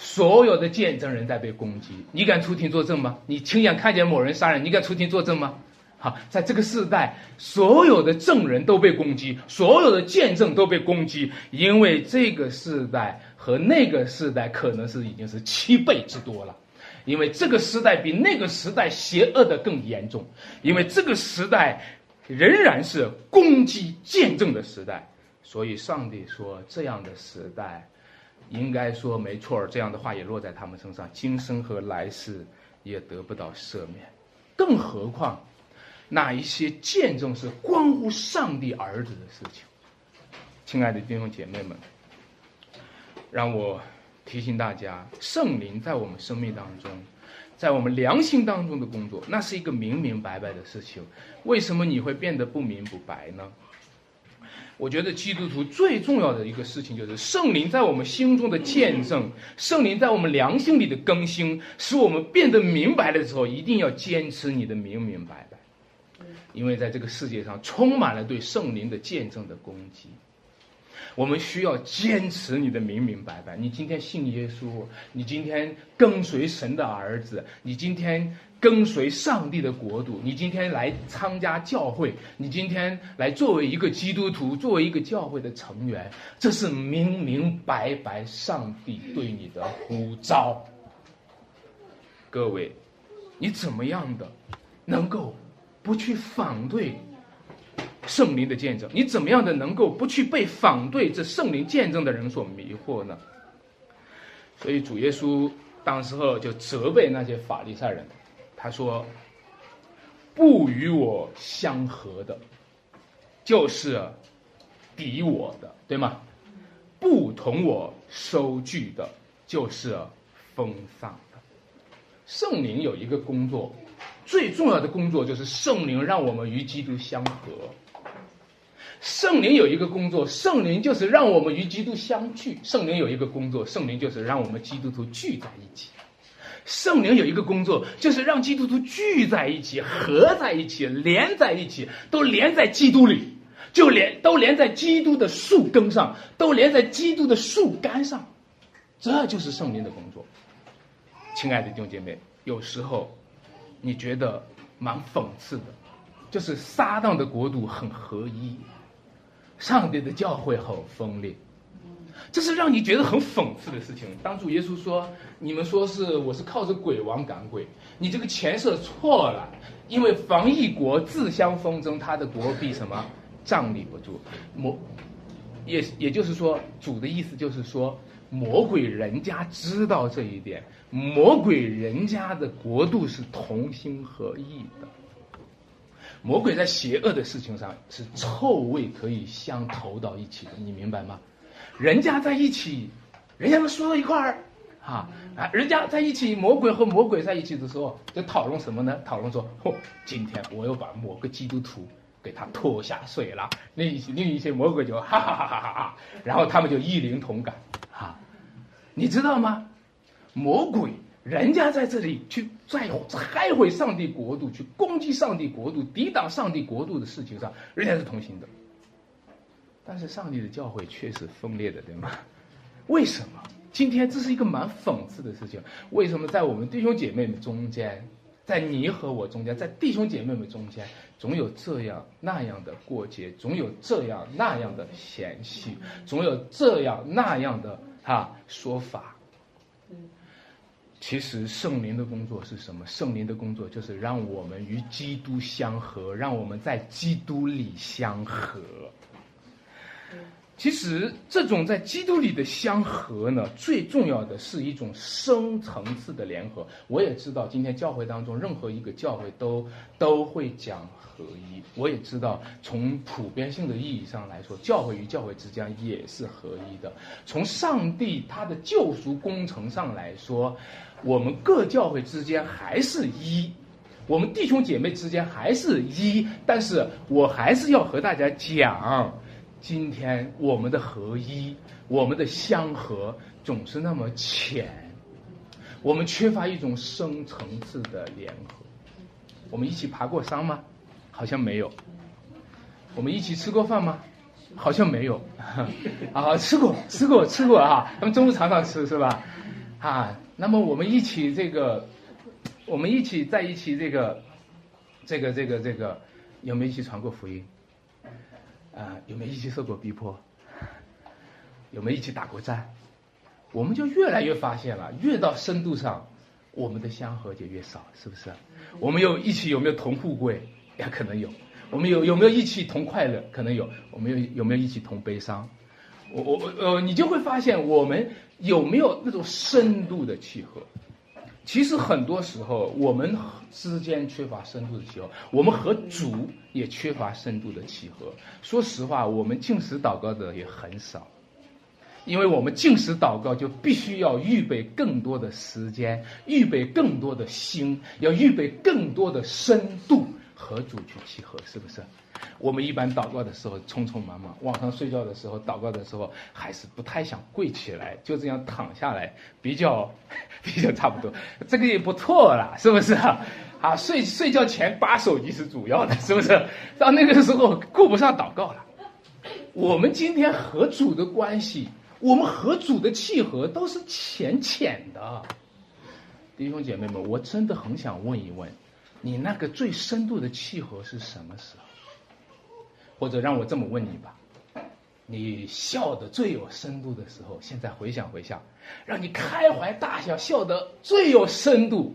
所有的见证人在被攻击，你敢出庭作证吗？你亲眼看见某人杀人，你敢出庭作证吗？好，在这个时代，所有的证人都被攻击，所有的见证都被攻击，因为这个时代和那个时代可能是已经是七倍之多了，因为这个时代比那个时代邪恶的更严重，因为这个时代仍然是攻击见证的时代，所以上帝说这样的时代。应该说没错这样的话也落在他们身上，今生和来世也得不到赦免，更何况那一些见证是关乎上帝儿子的事情。亲爱的弟兄姐妹们，让我提醒大家，圣灵在我们生命当中，在我们良心当中的工作，那是一个明明白白的事情。为什么你会变得不明不白呢？我觉得基督徒最重要的一个事情就是圣灵在我们心中的见证，圣灵在我们良心里的更新，使我们变得明白的时候，一定要坚持你的明明白白，因为在这个世界上充满了对圣灵的见证的攻击。我们需要坚持你的明明白白。你今天信耶稣，你今天跟随神的儿子，你今天跟随上帝的国度，你今天来参加教会，你今天来作为一个基督徒，作为一个教会的成员，这是明明白白上帝对你的呼召。各位，你怎么样的能够不去反对？圣灵的见证，你怎么样的能够不去被反对这圣灵见证的人所迷惑呢？所以主耶稣当时候就责备那些法利赛人，他说：“不与我相合的，就是敌我的，对吗？不同我收据的，就是分散的。圣灵有一个工作，最重要的工作就是圣灵让我们与基督相合。”圣灵有一个工作，圣灵就是让我们与基督相聚。圣灵有一个工作，圣灵就是让我们基督徒聚在一起。圣灵有一个工作，就是让基督徒聚在一起，合在一起，连在一起，都连在基督里，就连都连在基督的树根上，都连在基督的树干上。这就是圣灵的工作。亲爱的弟兄姐妹，有时候你觉得蛮讽刺的，就是撒旦的国度很合一。上帝的教会很锋利，这是让你觉得很讽刺的事情。当主耶稣说：“你们说是我是靠着鬼王赶鬼，你这个前设错了，因为防疫国自相纷争，他的国必什么站立不住。魔，也也就是说，主的意思就是说，魔鬼人家知道这一点，魔鬼人家的国度是同心合意的。”魔鬼在邪恶的事情上是臭味可以相投到一起的，你明白吗？人家在一起，人家能说到一块儿，啊啊！人家在一起，魔鬼和魔鬼在一起的时候，就讨论什么呢？讨论说，嚯，今天我又把某个基督徒给他拖下水了。另一些另一些魔鬼就哈哈哈哈哈哈，然后他们就一灵同感，啊，你知道吗？魔鬼。人家在这里去在拆毁上帝国度，去攻击上帝国度，抵挡上帝国度的事情上，人家是同心的。但是上帝的教会却是分裂的，对吗？为什么？今天这是一个蛮讽刺的事情。为什么在我们弟兄姐妹们中间，在你和我中间，在弟兄姐妹们中间，总有这样那样的过节，总有这样那样的嫌隙，总有这样那样的哈说法。其实圣灵的工作是什么？圣灵的工作就是让我们与基督相合，让我们在基督里相合。其实这种在基督里的相合呢，最重要的是一种深层次的联合。我也知道，今天教会当中任何一个教会都都会讲合一。我也知道，从普遍性的意义上来说，教会与教会之间也是合一的。从上帝他的救赎工程上来说，我们各教会之间还是一，我们弟兄姐妹之间还是一。但是我还是要和大家讲。今天我们的合一，我们的相合总是那么浅，我们缺乏一种深层次的联合。我们一起爬过山吗？好像没有。我们一起吃过饭吗？好像没有。啊，吃过，吃过，吃过啊！他们中午常常吃是吧？啊，那么我们一起这个，我们一起在一起这个，这个这个这个，有没有一起传过福音？啊，有没有一起受过逼迫？有没有一起打过战？我们就越来越发现了，越到深度上，我们的相合就越少，是不是？我们有一起有没有同富贵？也可能有。我们有有没有一起同快乐？可能有。我们有有没有一起同悲伤？我我呃，你就会发现我们有没有那种深度的契合？其实很多时候，我们之间缺乏深度的契合，我们和主也缺乏深度的契合。说实话，我们进食祷告的也很少，因为我们进食祷告就必须要预备更多的时间，预备更多的心，要预备更多的深度和主去契合，是不是？我们一般祷告的时候匆匆忙忙，晚上睡觉的时候祷告的时候还是不太想跪起来，就这样躺下来，比较 比较差不多，这个也不错了，是不是啊？啊，睡睡觉前扒手机是主要的，是不是？到那个时候顾不上祷告了。我们今天和主的关系，我们和主的契合都是浅浅的。弟兄姐妹们，我真的很想问一问，你那个最深度的契合是什么时候？或者让我这么问你吧，你笑的最有深度的时候，现在回想回想，让你开怀大笑，笑得最有深度，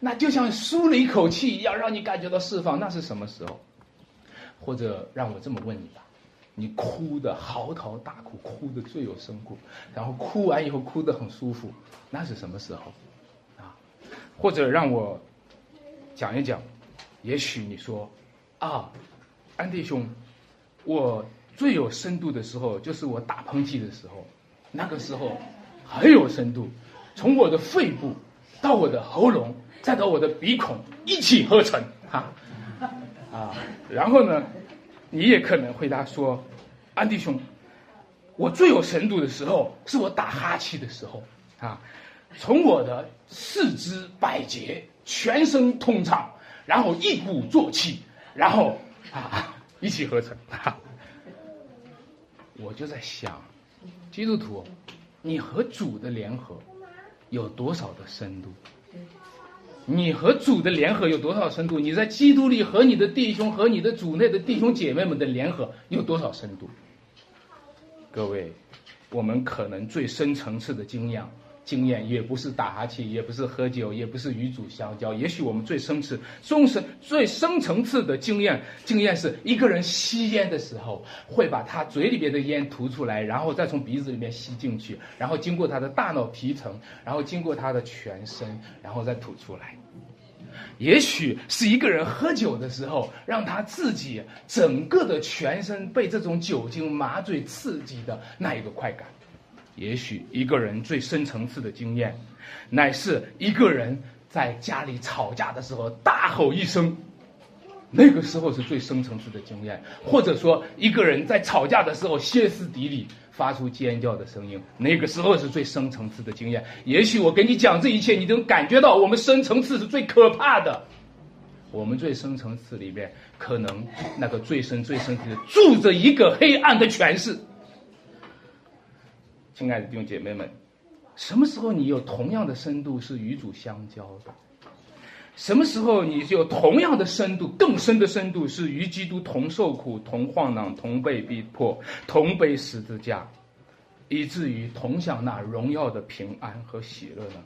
那就像舒了一口气一样，让你感觉到释放，那是什么时候？或者让我这么问你吧，你哭的嚎啕大哭，哭的最有深度，然后哭完以后哭得很舒服，那是什么时候？啊？或者让我讲一讲，也许你说啊，安弟兄。我最有深度的时候，就是我打喷嚏的时候，那个时候很有深度，从我的肺部到我的喉咙，再到我的鼻孔一气呵成，哈，啊，然后呢，你也可能回答说：“安弟兄，我最有深度的时候是我打哈欠的时候。啊，从我的四肢百节、全身通畅，然后一鼓作气，然后啊一气呵成。”我就在想，基督徒，你和主的联合有多少的深度？你和主的联合有多少深度？你在基督里和你的弟兄和你的主内的弟兄姐妹们的联合有多少深度？各位，我们可能最深层次的经验，经验也不是打哈欠，也不是喝酒，也不是与主相交。也许我们最深次、终深、最深层次的经验，经验是一个人吸烟的时候，会把他嘴里边的烟吐出来，然后再从鼻子里面吸进去，然后经过他的大脑皮层，然后经过他的全身，然后再吐出来。也许是一个人喝酒的时候，让他自己整个的全身被这种酒精麻醉刺激的那一个快感。也许一个人最深层次的经验，乃是一个人在家里吵架的时候大吼一声，那个时候是最深层次的经验。或者说，一个人在吵架的时候歇斯底里。发出尖叫的声音，那个时候是最深层次的经验。也许我给你讲这一切，你都感觉到我们深层次是最可怕的。我们最深层次里面，可能那个最深最深的住着一个黑暗的权势。亲爱的弟兄姐妹们，什么时候你有同样的深度是与主相交的？什么时候你有同样的深度、更深的深度，是与基督同受苦、同患难、同被逼迫、同背十字架，以至于同享那荣耀的平安和喜乐呢？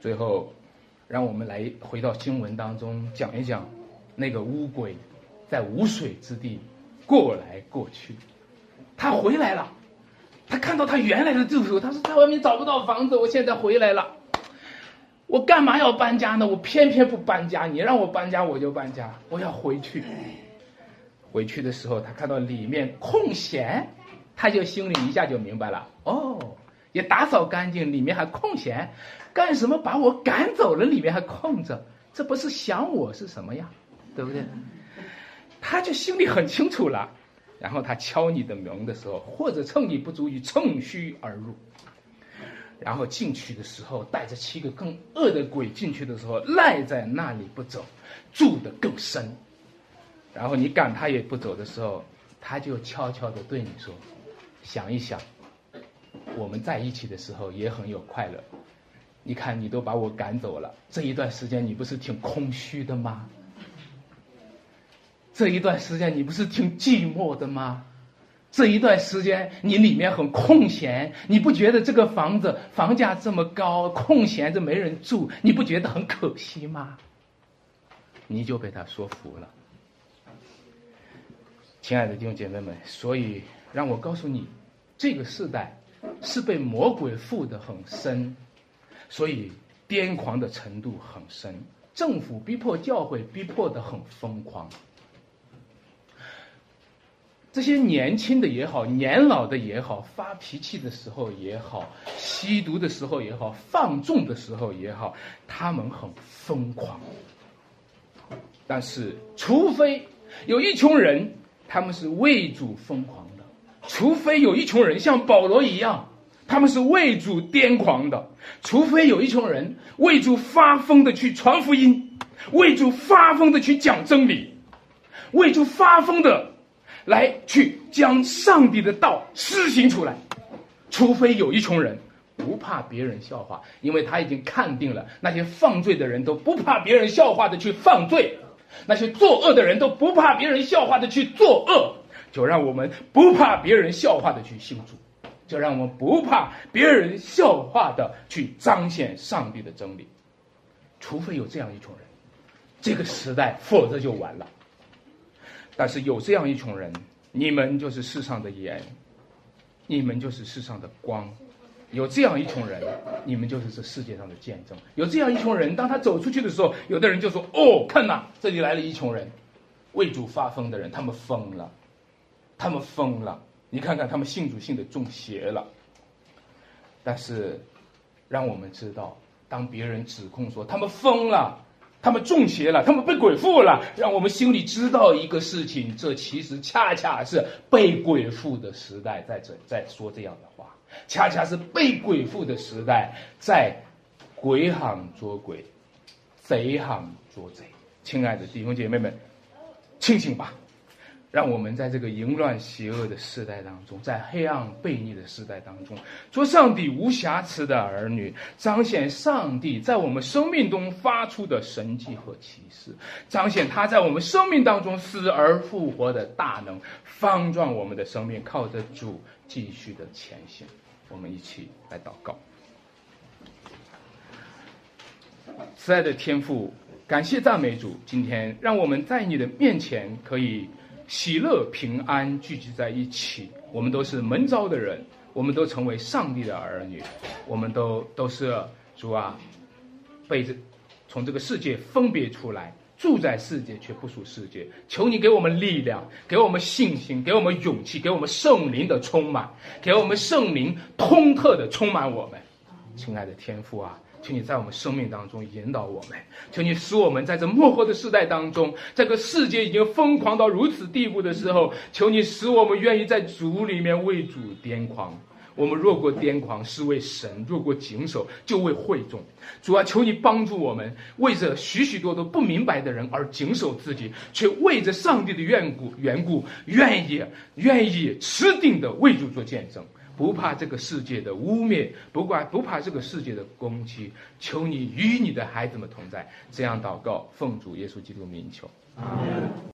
最后，让我们来回到经文当中讲一讲，那个乌龟在无水之地过来过去，他回来了，他看到他原来的住处，他说在外面找不到房子，我现在回来了。我干嘛要搬家呢？我偏偏不搬家。你让我搬家，我就搬家。我要回去。回去的时候，他看到里面空闲，他就心里一下就明白了。哦，也打扫干净，里面还空闲，干什么把我赶走了？里面还空着，这不是想我是什么呀？对不对？他就心里很清楚了。然后他敲你的门的时候，或者趁你不注意，趁虚而入。然后进去的时候，带着七个更恶的鬼进去的时候，赖在那里不走，住得更深。然后你赶他也不走的时候，他就悄悄地对你说：“想一想，我们在一起的时候也很有快乐。你看你都把我赶走了，这一段时间你不是挺空虚的吗？这一段时间你不是挺寂寞的吗？”这一段时间，你里面很空闲，你不觉得这个房子房价这么高，空闲着没人住，你不觉得很可惜吗？你就被他说服了，亲爱的弟兄姐妹们。所以让我告诉你，这个时代是被魔鬼附的很深，所以癫狂的程度很深，政府逼迫教会逼迫的很疯狂。这些年轻的也好，年老的也好，发脾气的时候也好，吸毒的时候也好，放纵的时候也好，他们很疯狂。但是，除非有一群人，他们是为主疯狂的；除非有一群人像保罗一样，他们是为主癫狂的；除非有一群人为主发疯的去传福音，为主发疯的去讲真理，为主发疯的。来去将上帝的道施行出来，除非有一群人不怕别人笑话，因为他已经看定了那些放罪的人都不怕别人笑话的去犯罪，那些作恶的人都不怕别人笑话的去作恶，就让我们不怕别人笑话的去信主，就让我们不怕别人笑话的去彰显上帝的真理，除非有这样一群人，这个时代，否则就完了。但是有这样一群人，你们就是世上的盐，你们就是世上的光。有这样一群人，你们就是这世界上的见证。有这样一群人，当他走出去的时候，有的人就说：“哦，看呐，这里来了一群人，为主发疯的人，他们疯了，他们疯了。你看看，他们信主信的中邪了。”但是，让我们知道，当别人指控说他们疯了，他们中邪了，他们被鬼附了，让我们心里知道一个事情，这其实恰恰是被鬼附的时代在这在说这样的话，恰恰是被鬼附的时代在鬼行捉鬼，贼行捉贼。亲爱的弟兄姐妹们，庆幸吧！让我们在这个淫乱邪恶的时代当中，在黑暗悖逆的时代当中，做上帝无瑕疵的儿女，彰显上帝在我们生命中发出的神迹和启示，彰显他在我们生命当中死而复活的大能，方壮我们的生命，靠着主继续的前行。我们一起来祷告。慈爱的天父，感谢赞美主，今天让我们在你的面前可以。喜乐平安聚集在一起，我们都是门招的人，我们都成为上帝的儿女，我们都都是主啊，被这从这个世界分别出来，住在世界却不属世界。求你给我们力量，给我们信心，给我们勇气，给我们圣灵的充满，给我们圣灵通透的充满我们，亲爱的天父啊。求你在我们生命当中引导我们，求你使我们在这幕后的时代当中，这个世界已经疯狂到如此地步的时候，求你使我们愿意在主里面为主癫狂。我们若过癫狂，是为神；若过谨守，就为会众。主啊，求你帮助我们，为着许许多多不明白的人而谨守自己，却为着上帝的缘故缘故，愿意愿意持定的为主做见证。不怕这个世界的污蔑，不管不怕这个世界的攻击，求你与你的孩子们同在。这样祷告，奉主耶稣基督名求。